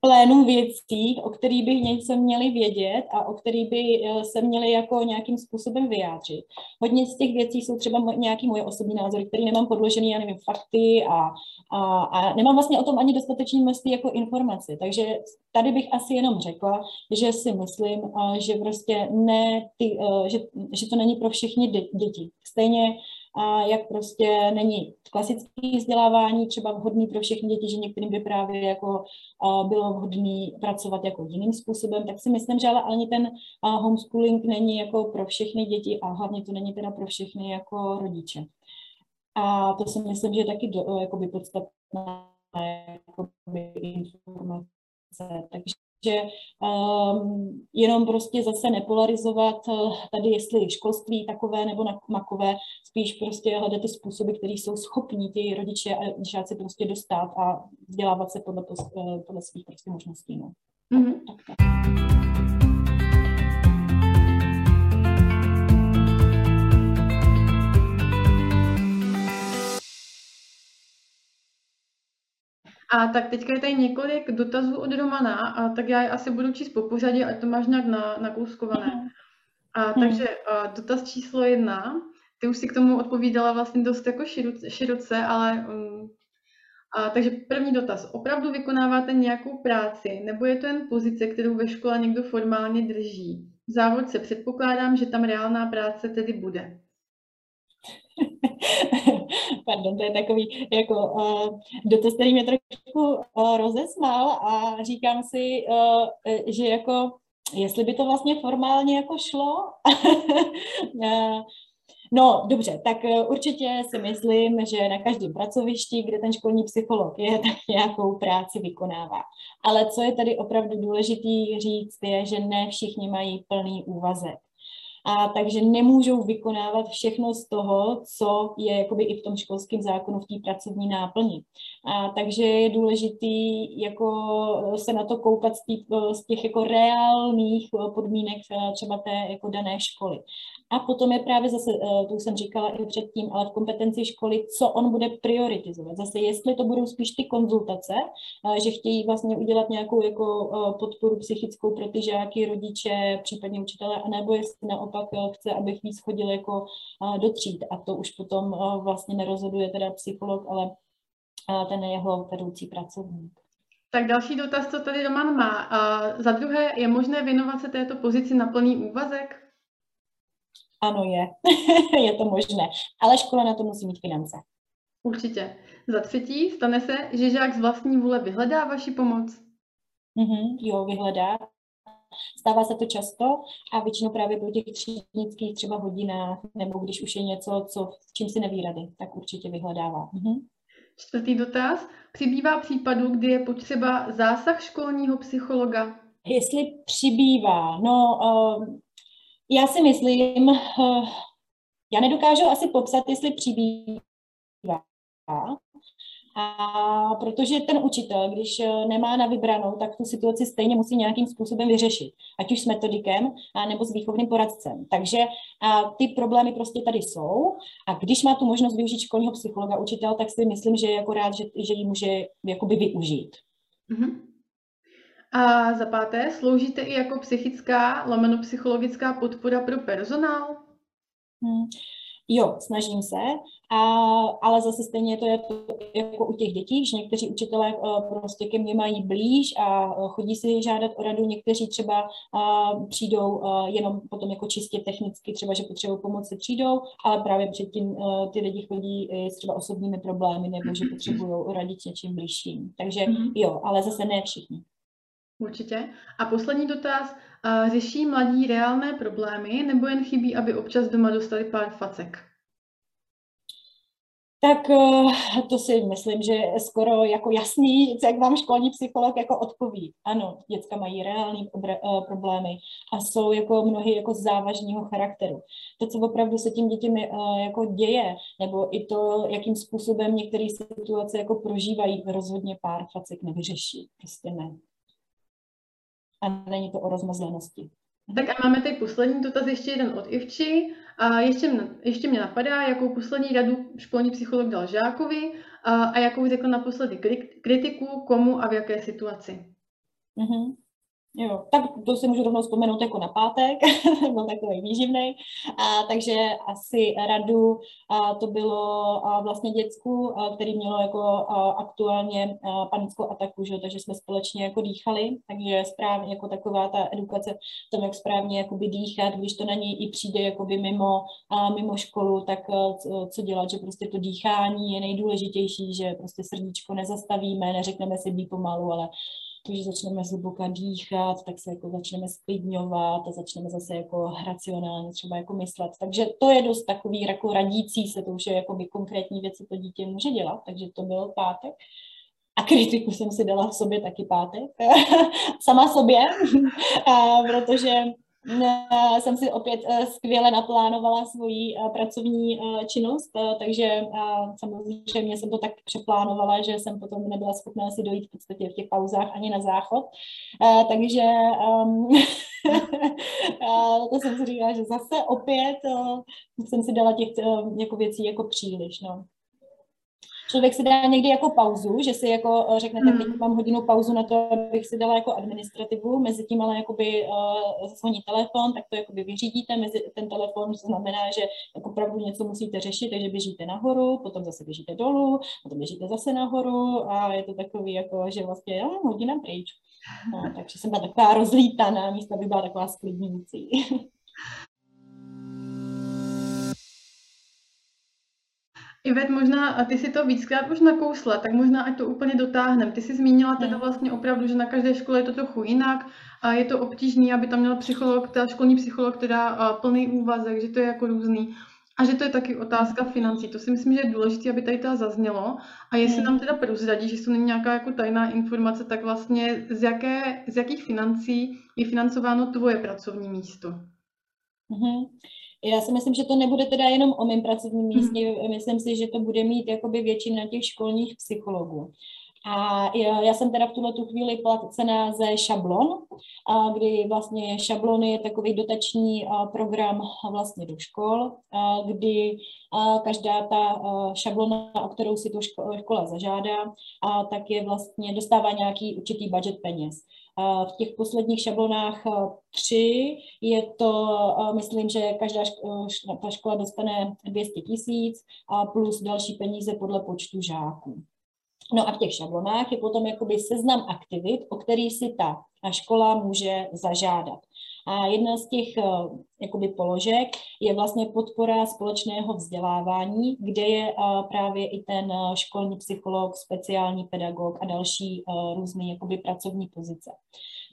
plénum věcí, o kterých by něco měli vědět a o kterých by eh, se měli jako nějakým způsobem vyjádřit. Hodně z těch věcí jsou třeba nějaký moje osobní názory, které nemám podložený, já nevím, fakty a, a, a nemám vlastně o tom ani dostatečný množství jako informace. Takže tady bych asi jenom řekla, že si myslím, eh, že prostě ne, ty, eh, že, že to není pro všechny děti. Stejně a jak prostě není klasické vzdělávání třeba vhodný pro všechny děti, že některým by právě jako bylo vhodné pracovat jako jiným způsobem, tak si myslím, že ale ani ten homeschooling není jako pro všechny děti a hlavně to není teda pro všechny jako rodiče. A to si myslím, že je taky do, jakoby podstatná jakoby informace. Takže že um, jenom prostě zase nepolarizovat uh, tady, jestli školství takové nebo makové, spíš prostě hledat ty způsoby, které jsou schopní ty rodiče a žáci prostě dostat a vzdělávat se podle, uh, podle svých prostě možností. No. Mm-hmm. Tak, tak, A tak teďka je tady několik dotazů od Romana, a tak já je asi budu číst po pořadě, ať to máš nějak na, nakouskované. Mhm. A hmm. takže a, dotaz číslo jedna, ty už si k tomu odpovídala vlastně dost jako široce, široce ale um, a, takže první dotaz. Opravdu vykonáváte nějakou práci, nebo je to jen pozice, kterou ve škole někdo formálně drží? V závodce předpokládám, že tam reálná práce tedy bude. [laughs] Pardon, to je takový jako uh, dotaz, který mě trošku uh, rozesmál a říkám si, uh, že jako jestli by to vlastně formálně jako šlo. [laughs] No dobře, tak určitě si myslím, že na každém pracovišti, kde ten školní psycholog je, [laughs] tak nějakou práci vykonává. Ale co je tady opravdu důležitý říct, je, že ne všichni mají plný úvazek a takže nemůžou vykonávat všechno z toho, co je jakoby i v tom školském zákonu v té pracovní náplni. A takže je důležitý jako se na to koukat z, tý, z těch jako reálných podmínek třeba té jako dané školy. A potom je právě zase, eh, to jsem říkala i předtím, ale v kompetenci školy, co on bude prioritizovat. Zase, jestli to budou spíš ty konzultace, eh, že chtějí vlastně udělat nějakou jako eh, podporu psychickou pro ty žáky, rodiče, případně učitele, anebo jestli naopak chce, abych víc chodil jako do tříd. A to už potom vlastně nerozhoduje teda psycholog, ale ten jeho vedoucí pracovník. Tak další dotaz, co tady Roman má. A za druhé, je možné věnovat se této pozici na plný úvazek? Ano, je. [laughs] je to možné. Ale škola na to musí mít finance. Určitě. Za třetí, stane se, že žák z vlastní vůle vyhledá vaši pomoc? Mm-hmm, jo, vyhledá. Stává se to často a většinou právě po těch třídnických třeba hodinách, nebo když už je něco, co, s čím si neví rady, tak určitě vyhledává. Mm-hmm. Čtvrtý dotaz. Přibývá případů, kdy je potřeba zásah školního psychologa? Jestli přibývá, no uh, já si myslím, uh, já nedokážu asi popsat, jestli přibývá, a protože ten učitel, když eh, nemá na vybranou, tak tu situaci stejně musí nějakým způsobem vyřešit, ať už s metodikem, a nebo s výchovným poradcem. Takže a ty problémy prostě tady jsou a když má tu možnost využít školního psychologa učitel, tak si myslím, že je jako rád, že, že ji může jakoby využít. Mm-hmm. A za páté, sloužíte i jako psychická, lomeno psychologická podpora pro personál? Hmm. Jo, snažím se, a, ale zase stejně to je to jako u těch dětí, že někteří učitelé uh, prostě ke mně mají blíž a uh, chodí si žádat o radu, někteří třeba uh, přijdou uh, jenom potom jako čistě technicky, třeba, že potřebují pomoc se třídou, ale právě předtím uh, ty lidi chodí s třeba osobními problémy nebo že potřebují radit s něčím blížším. Takže mm-hmm. jo, ale zase ne všichni. Určitě. A poslední dotaz. Řeší mladí reálné problémy nebo jen chybí, aby občas doma dostali pár facek? Tak eh, to si myslím, že je skoro jako jasný, jak vám školní psycholog jako odpoví. Ano, děcka mají reální eh, problémy a jsou jako mnohy jako závažného charakteru. To, co opravdu se tím dětem eh, jako děje, nebo i to, jakým způsobem některé situace jako prožívají, rozhodně pár facek nevyřeší. Prostě ne a není to o rozmazlenosti. Tak a máme tady poslední dotaz, ještě jeden od Ivči. A ještě, mě, ještě mě napadá, jakou poslední radu školní psycholog dal žákovi a, a jakou řekl naposledy kritiku, komu a v jaké situaci. Mm-hmm. Jo, tak to si můžu rovnou vzpomenout jako na pátek, [laughs] byl takový výživný. A, takže asi radu a to bylo a vlastně děcku, a, který mělo jako a, aktuálně a, panickou ataku, že? takže jsme společně jako dýchali, takže správně jako taková ta edukace tom, jak správně jakoby dýchat, když to na něj i přijde jakoby mimo, a, mimo školu, tak co, co dělat, že prostě to dýchání je nejdůležitější, že prostě srdíčko nezastavíme, neřekneme si být pomalu, ale když začneme zhluboka dýchat, tak se jako začneme sklidňovat a začneme zase jako racionálně třeba jako myslet. Takže to je dost takový jako radící se, to už je jako by konkrétní věci to dítě může dělat, takže to byl pátek. A kritiku jsem si dala v sobě taky pátek, [laughs] sama sobě, [laughs] protože jsem si opět eh, skvěle naplánovala svoji eh, pracovní eh, činnost, takže samozřejmě jsem to tak přeplánovala, že jsem potom nebyla schopná si dojít v podstatě v těch pauzách ani na záchod. Takže um, [laughs] to jsem si říkala, že zase opět jsem si dala těch jako věcí jako příliš. No člověk si dá někdy jako pauzu, že si jako eh, řekne, tak teď hmm. mám hodinu pauzu na to, abych si dala jako administrativu, mezi tím ale jakoby uh, zvoní telefon, tak to jakoby vyřídíte mezi ten telefon, to znamená, že jako opravdu něco musíte řešit, takže běžíte nahoru, potom zase běžíte dolů, potom běžíte zase nahoru a je to takový jako, že vlastně já hodina pryč. No, takže jsem byla taková rozlítaná, místo by byla taková sklidňující. [laughs] Ivet, možná, a ty si to víckrát už nakousla, tak možná ať to úplně dotáhneme. Ty jsi zmínila teda hmm. vlastně opravdu, že na každé škole je to trochu jinak a je to obtížné, aby tam měl psycholog, teda školní psycholog, teda plný úvazek, že to je jako různý. A že to je taky otázka financí. To si myslím, že je důležité, aby tady to zaznělo. A jestli hmm. nám teda prozradí, že to není nějaká jako tajná informace, tak vlastně z, jaké, z jakých financí je financováno tvoje pracovní místo? Mm-hmm. Já si myslím, že to nebude teda jenom o mém pracovním mhm. místě, mm-hmm. myslím si, že to bude mít jakoby většina těch školních psychologů. A já jsem teda v tuhle tu chvíli placená ze šablon, kdy vlastně šablony je takový dotační program vlastně do škol, kdy každá ta šablona, o kterou si to škola zažádá, tak je vlastně dostává nějaký určitý budget peněz. V těch posledních šablonách tři je to, myslím, že každá ta škola dostane 200 tisíc a plus další peníze podle počtu žáků. No a v těch šablonách je potom jakoby seznam aktivit, o který si ta škola může zažádat. A jedna z těch eh, jakoby položek je vlastně podpora společného vzdělávání, kde je eh, právě i ten eh, školní psycholog, speciální pedagog a další různé jakoby pracovní pozice.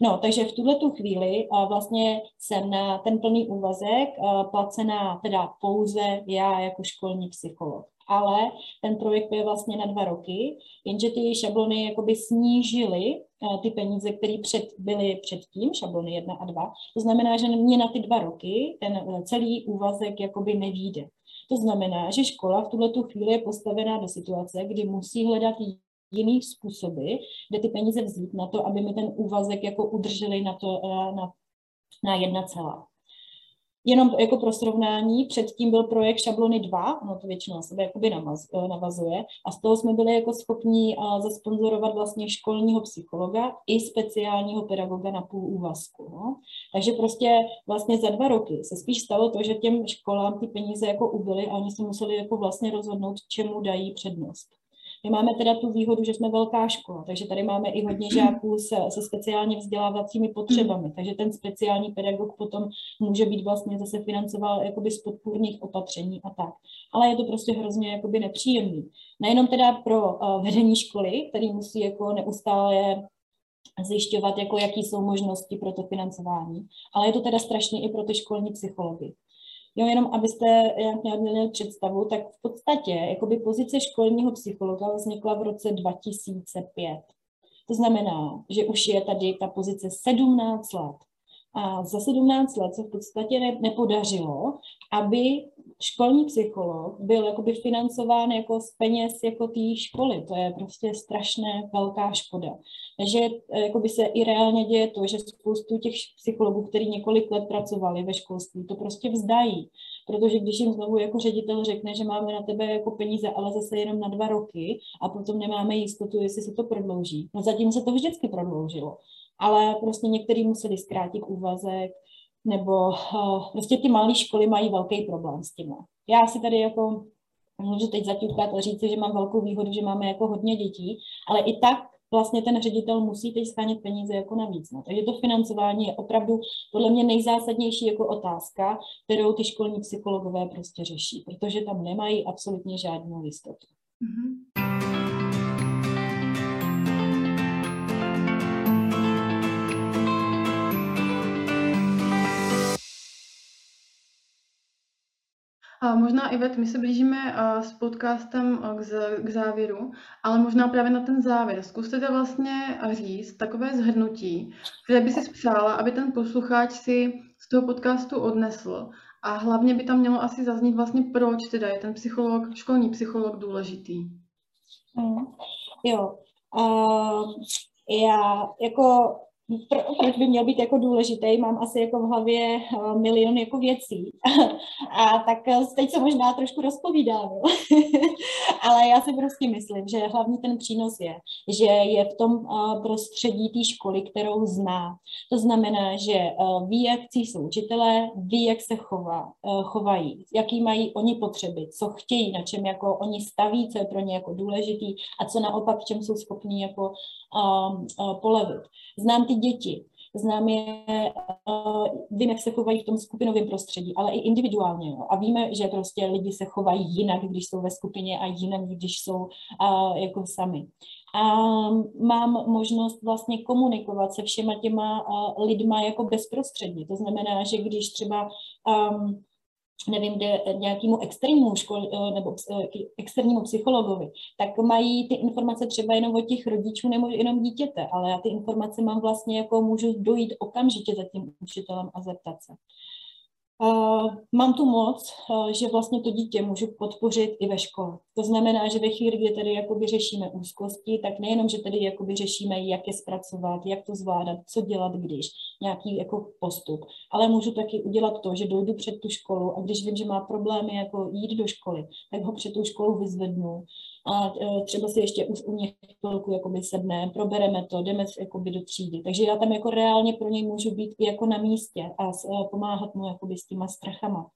No, takže v tuhle tu chvíli vlastně jsem na ten plný úvazek placená teda pouze já jako školní psycholog ale ten projekt je vlastně na dva roky, jenže ty šablony jakoby snížily ty peníze, které před, byly předtím, šablony 1 a 2. To znamená, že mě na ty dva roky ten eh, celý úvazek jakoby nevíde. To znamená, že škola v tuhle tu chvíli je postavená do situace, kdy musí hledat jiný způsoby, kde ty peníze vzít na to, aby mi ten úvazek jako udrželi na, to, eh, na, na jedna celá. Jenom jako pro srovnání, předtím byl projekt Šablony 2, ono to většinou na sebe jakoby eh, navazuje, a z toho jsme byli jako schopni eh, zasponzorovat vlastně školního psychologa i speciálního pedagoga na půl úvazku. No. Takže prostě vlastně za dva roky se spíš stalo to, že těm školám ty peníze jako ubyly a oni se museli jako vlastně rozhodnout, čemu dají přednost. My máme teda tu výhodu, že jsme velká škola, takže tady máme i hodně žáků se, se speciálně vzdělávacími potřebami, takže ten speciální pedagog potom může být vlastně zase financoval jakoby z podpůrných opatření a tak. Ale je to prostě hrozně jakoby nepříjemný. Nejenom teda pro uh, vedení školy, který musí jako neustále zjišťovat, jako jaký jsou možnosti pro to financování, ale je to teda strašně i pro ty školní psychology. Jo, jenom abyste jak měli představu, tak v podstatě jakoby pozice školního psychologa vznikla v roce 2005. To znamená, že už je tady ta pozice 17 let. A za 17 let se v podstatě ne, nepodařilo, aby školní psycholog byl jakoby financován jako z peněz jako té školy. To je prostě strašné velká škoda. Takže eh, jakoby se i reálně děje to, že spoustu těch psychologů, kteří několik let pracovali ve školství, to prostě vzdají. Protože když jim znovu jako ředitel řekne, že máme na tebe jako peníze, ale zase jenom na dva roky a potom nemáme jistotu, jestli se to prodlouží. No zatím se to vždycky prodloužilo. Ale prostě některý museli zkrátit úvazek, nebo uh, prostě ty malé školy mají velký problém s tím. Já si tady jako můžu teď zaťukat a říct, že mám velkou výhodu, že máme jako hodně dětí, ale i tak vlastně ten ředitel musí teď schánět peníze jako navíc. No. Takže to financování je opravdu podle mě nejzásadnější jako otázka, kterou ty školní psychologové prostě řeší, protože tam nemají absolutně žádnou jistotu. Mm-hmm. A možná, Ivet, my se blížíme s podcastem k závěru, ale možná právě na ten závěr. Zkuste vlastně říct takové zhrnutí, které by si přála, aby ten posluchač si z toho podcastu odnesl. A hlavně by tam mělo asi zaznít vlastně, proč teda je ten psycholog, školní psycholog důležitý. Mm, jo. Uh, já jako proč by měl být jako důležitý, mám asi jako v hlavě uh, milion jako věcí. [laughs] a tak uh, teď se možná trošku rozpovídám, [laughs] ale já si prostě myslím, že hlavní ten přínos je, že je v tom uh, prostředí té školy, kterou zná. To znamená, že ví, jak jsou učitelé, ví, jak se chová, chovají, jaký mají oni potřeby, co chtějí, na čem jako oni staví, co je pro ně jako důležitý a co naopak, v čem jsou schopní jako polevit. Znám ty děti, znám je, vím, jak se chovají v tom skupinovém prostředí, ale i individuálně. Jo. A víme, že prostě lidi se chovají jinak, když jsou ve skupině a jinak, když jsou uh, jako sami. A mám možnost vlastně komunikovat se všema těma uh, lidma jako bezprostředně. To znamená, že když třeba um, nevím, kde nějakému externímu škol, eh, nebo eh, externímu psychologovi, tak mají ty informace třeba jenom od těch rodičů nebo jenom dítěte, ale já ty informace mám vlastně jako můžu dojít okamžitě za tím učitelem a zeptat se. Mám tu moc, uh, že vlastně to dítě můžu podpořit i ve škole. To znamená, že ve chvíli, kdy tady jakoby řešíme úzkosti, tak nejenom, že tady jakoby řešíme, jak je zpracovat, jak to zvládat, co dělat, když, nějaký jako postup, ale můžu taky udělat to, že dojdu před tu školu a když vím, že má problémy jako jít do školy, tak ho před tu školu vyzvednu a e, třeba si ještě už u něj chvilku jakoby sedne, probereme to, jdeme jakoby do třídy. Takže já tam jako reálně pro něj můžu být i jako na místě a e, pomáhat mu jakoby s těma strachama.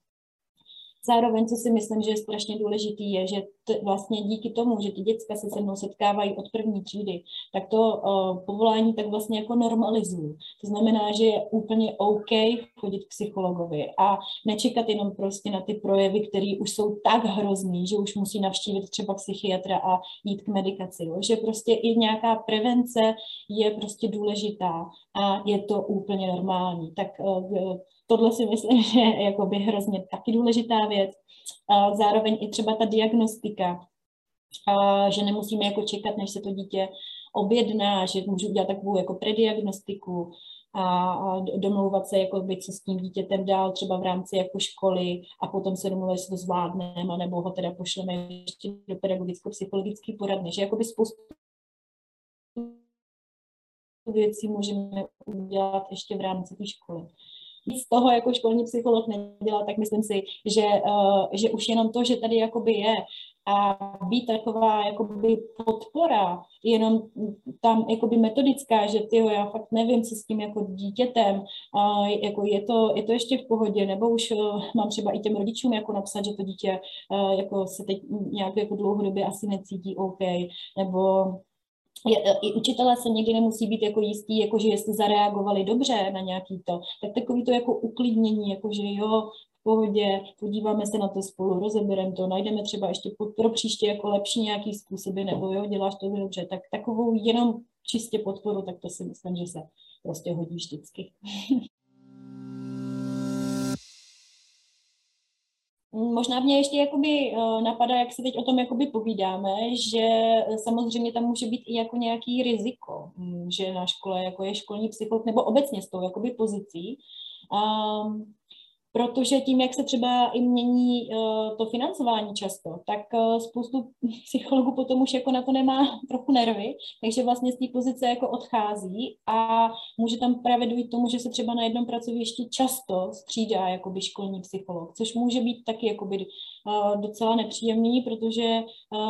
Zároveň, co si myslím, že je strašně důležitý, je, že t- vlastně díky tomu, že ty děcka se se mnou setkávají od první třídy, tak to uh, povolání tak vlastně jako normalizují. To znamená, že je úplně OK chodit k psychologovi a nečekat jenom prostě na ty projevy, které už jsou tak hrozný, že už musí navštívit třeba psychiatra a jít k medikaci. Jo? Že prostě i nějaká prevence je prostě důležitá a je to úplně normální. Tak uh, tohle si myslím, [laughs] že je jakoby hrozně taky důležitá věc. Zároveň i třeba ta diagnostika, že nemusíme jako čekat, než se to dítě objedná, že můžu udělat takovou jako prediagnostiku a, domlouvat se, jako by, co s tím dítětem dál, třeba v rámci jako školy a potom se domluvit, jestli to zvládneme, nebo ho teda pošleme ještě do pedagogicko-psychologické poradny, že jakoby spoustu věcí můžeme udělat ještě v rámci té školy z toho jako školní psycholog nedělá, tak myslím si, že, uh, že už jenom to, že tady jakoby je a být taková jakoby podpora, jenom tam jakoby metodická, že ty já fakt nevím, co s tím jako dítětem, a jako je to, je to ještě v pohodě, nebo už uh, mám třeba i těm rodičům jako napsat, že to dítě uh, jako se teď nějak jako dlouhodobě asi necítí OK, nebo je, i učitelé se někdy nemusí být jako jistí, jako že jestli zareagovali dobře na nějaký to, tak takový to jako uklidnění, jako že jo, v pohodě, podíváme se na to spolu, rozebereme to, najdeme třeba ještě pro příště jako lepší nějaký způsoby, nebo jo, děláš to dobře, tak takovou jenom čistě podporu, tak to si myslím, že se prostě hodí vždycky. [laughs] Možná mě ještě jakoby eh, napadá, jak se teď o tom jakoby povídáme, že samozřejmě tam může být i jako nějaký riziko, hm, že na škole jako je školní psycholog, nebo obecně s tou jakoby pozicí. Um, protože tím, jak se třeba i mění uh, to financování často, tak uh, spoustu [laughs] psychologů potom už jako na to nemá [laughs] trochu nervy, takže vlastně z té pozice jako odchází a může tam právě dojít tomu, že se třeba na jednom pracovišti často střídá jakoby školní psycholog, což může být taky jakoby docela nepříjemný, protože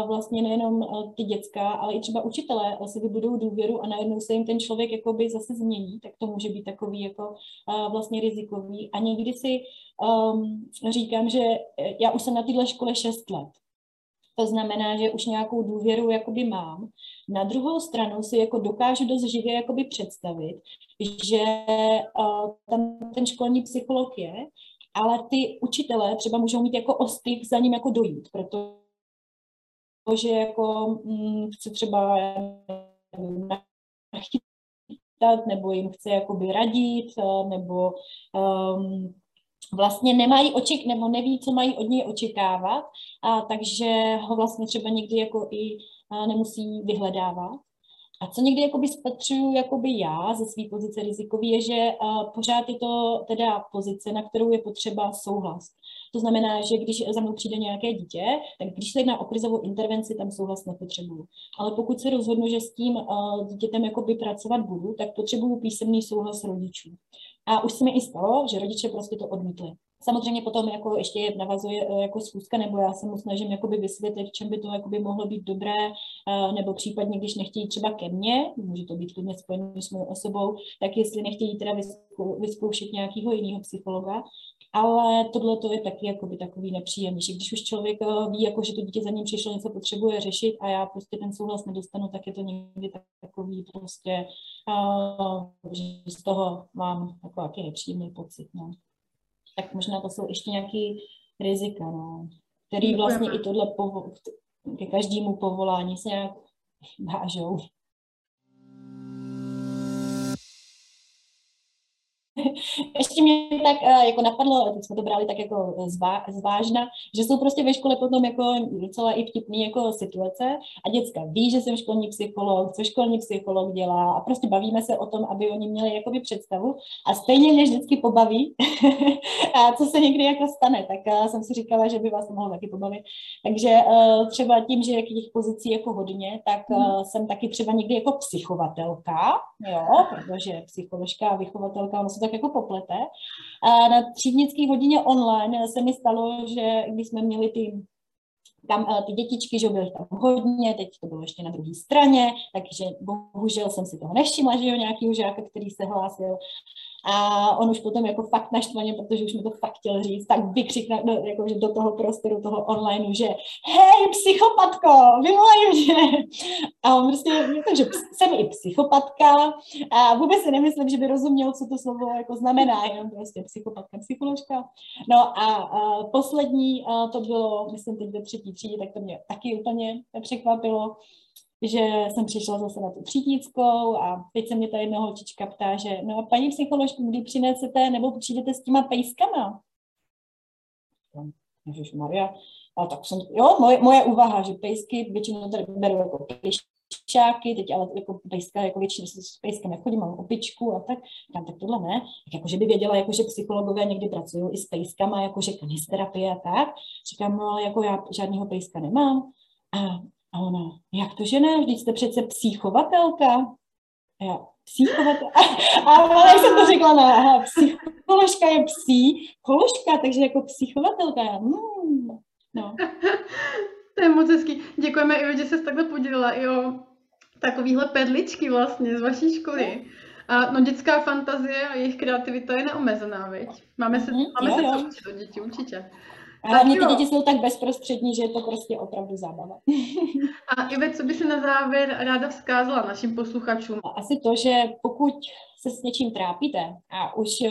vlastně nejenom ty děcka, ale i třeba učitelé si vybudou důvěru a najednou se jim ten člověk jakoby zase změní, tak to může být takový jako vlastně rizikový a někdy si um, říkám, že já už jsem na této škole 6 let. To znamená, že už nějakou důvěru jakoby mám. Na druhou stranu si jako dokážu dost živě jakoby představit, že uh, tam ten školní psycholog je, ale ty učitelé třeba můžou mít jako ostyk za ním jako dojít, protože jako hm, chce třeba nachytat, nebo jim chce jakoby radit, nebo um, vlastně nemají oček, nebo neví, co mají od něj očekávat, a takže ho vlastně třeba někdy jako i a, nemusí vyhledávat. A co někdy jakoby spatřuju jakoby já ze své pozice rizikový, je, že a, pořád je to teda pozice, na kterou je potřeba souhlas. To znamená, že když za mnou přijde nějaké dítě, tak když se jedná o krizovou intervenci, tam souhlas nepotřebuju. Ale pokud se rozhodnu, že s tím uh, dítětem jakoby pracovat budu, tak potřebuju písemný souhlas rodičů. A už se mi i stalo, že rodiče prostě to odmítli. Samozřejmě potom jako ještě navazuje eh, jako schůzka, nebo já se mu snažím jakoby vysvětlit, v čem by to jakoby mohlo být dobré, eh, nebo případně, když nechtějí třeba ke mně, může to být klidně spojené s mou osobou, tak jestli nechtějí teda vyzkoušet nějakého jiného psychologa, ale tohle to je taky jakoby takový nepříjemný, že když už člověk eh, ví, jako, že to dítě za ním přišlo, něco potřebuje řešit a já prostě ten souhlas nedostanu, tak je to někdy takový prostě, uh, že z toho mám jako jaký nepříjemný pocit. No. Tak možná to jsou ještě nějaký rizika, no, který vlastně i tohle povo- ke každému povolání se nějak vážou. [laughs] ještě mě tak uh, jako napadlo, teď jsme to brali tak jako zvá, zvážna, že jsou prostě ve škole potom jako docela i vtipný jako situace a děcka ví, že jsem školní psycholog, co školní psycholog dělá a prostě bavíme se o tom, aby oni měli jakoby představu a stejně mě vždycky pobaví [laughs] a co se někdy jako stane, tak uh, jsem si říkala, že by vás to mohlo taky pobavit. Takže uh, třeba tím, že těch pozicí jako hodně, tak uh, jsem taky třeba někdy jako psychovatelka, jo, protože psycholožka a vychovatelka, ono se tak jako poplete. A na třídnické hodině online se mi stalo, že když jsme měli ty tam uh, ty dětičky, že byly tam hodně, teď to bylo ještě na druhé straně, takže bohužel jsem si toho nevšimla, že jo, nějakýho žáka, který se hlásil. A on už potom jako fakt naštvaně, protože už mi to fakt chtěl říct, tak vykřikne do, jako, že do toho prostoru, toho online, že hej, psychopatko, vymlej mě. A on prostě, takže jsem i psychopatka a vůbec si nemyslím, že by rozuměl, co to slovo jako znamená, jenom prostě psychopatka, psycholožka. No a, a poslední a to bylo, myslím teď ve třetí třídě, tak to mě taky úplně překvapilo že jsem přišla zase na tu třídnickou a teď se mě ta jedna holčička ptá, že no a paní psycholožku, kdy přinesete nebo přijdete s těma pejskama? Ježiš Maria. A tak jsem, jo, moje, moje úvaha, že pejsky většinou tady beru jako pejšáky, teď ale jako pejska, jako většinou s pejskem nechodím, mám opičku a tak, tam tak tohle ne. Tak jako, že by věděla, jako, že psychologové někdy pracují i s pejskama, jako, že kanisterapie a tak. Říkám, no ale jako já žádného pejska nemám. A a ona, jak to, že ne? Vždyť jste přece psychovatelka. A já, psychovatelka. [laughs] A ona, jak jsem to řekla, ne, aha, psycholožka je psí, koložka, takže jako psychovatelka. Hmm. No. [laughs] to je moc hezký. Děkujeme, i že jsi takhle podělila i o takovýhle perličky vlastně z vaší školy. A no dětská fantazie a jejich kreativita je neomezená, viď? Máme se, mm, máme jo, se co učit od dětí, určitě. A hlavně ty děti jsou tak bezprostřední, že je to prostě opravdu zábava. A Ive, co by se na závěr ráda vzkázala našim posluchačům? Asi to, že pokud se s něčím trápíte a už eh,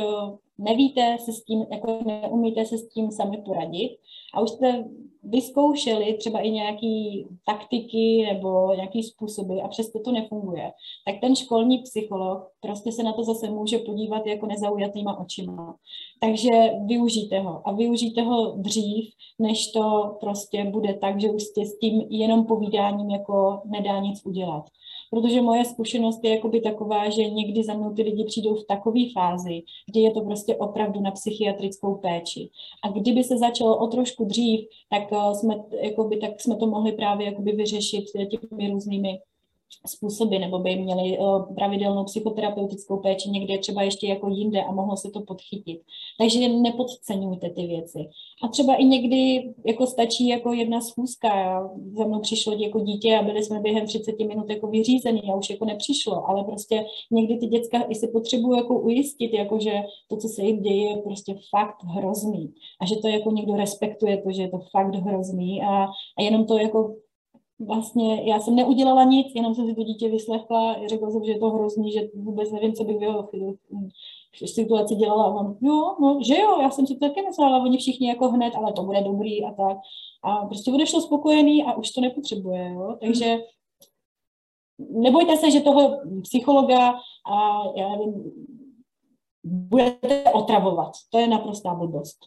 nevíte se s tím, jako neumíte se s tím sami poradit a už jste vyzkoušeli třeba i nějaké taktiky nebo nějaké způsoby a přesto to nefunguje, tak ten školní psycholog prostě se na to zase může podívat jako nezaujatýma očima. Takže využijte ho a využijte ho dřív, než to prostě bude tak, že už jste s tím jenom povídáním jako nedá nic udělat protože moje zkušenost je jakoby taková, že někdy za mnou ty lidi přijdou v takové fázi, kdy je to prostě opravdu na psychiatrickou péči. A kdyby se začalo o trošku dřív, tak eh, jsme, jakoby, tak jsme to mohli právě jakoby vyřešit těmi různými způsoby, nebo by měli uh, pravidelnou psychoterapeutickou péči někde třeba ještě jako jinde a mohlo se to podchytit. Takže nepodceňujte ty věci. A třeba i někdy jako stačí jako jedna schůzka. Za mnou přišlo jako dítě a byli jsme během 30 minut jako vyřízený a už jako nepřišlo, ale prostě někdy ty děcka i si potřebují jako ujistit, jako že to, co se jim děje, je prostě fakt hrozný. A že to jako někdo respektuje to, že je to fakt hrozný a, a jenom to jako vlastně já jsem neudělala nic, jenom jsem si to dítě vyslechla, řekla jsem, že je to hrozný, že vůbec nevím, co bych v jeho situaci dělala. A on, jo, no, že jo, já jsem si to taky myslela, oni všichni jako hned, ale to bude dobrý a tak. A prostě odešlo spokojený a už to nepotřebuje, jo. Takže nebojte se, že toho psychologa a já nevím, budete otravovat. To je naprostá blbost.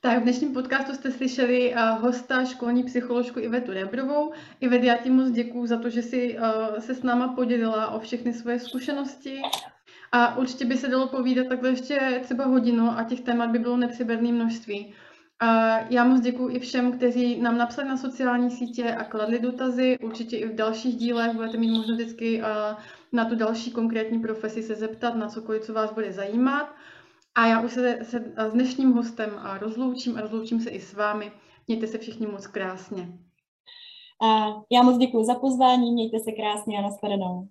Tak v dnešním podcastu jste slyšeli uh, hosta, školní psycholožku Ivetu Rebrovou. Ivet, já ti moc děkuju za to, že jsi uh, se s náma podělila o všechny svoje zkušenosti. A určitě by se dalo povídat takhle ještě třeba hodinu a těch témat by bylo nepřeberné množství. A já moc děkuji i všem, kteří nám napsali na sociální sítě a kladli dotazy. Určitě i v dalších dílech budete mít možnost vždycky uh, na tu další konkrétní profesi se zeptat, na cokoliv, co vás bude zajímat. A já už se, se s dnešním hostem rozloučím a rozloučím se i s vámi. Mějte se všichni moc krásně. A já moc děkuji za pozvání, mějte se krásně a nashledanou.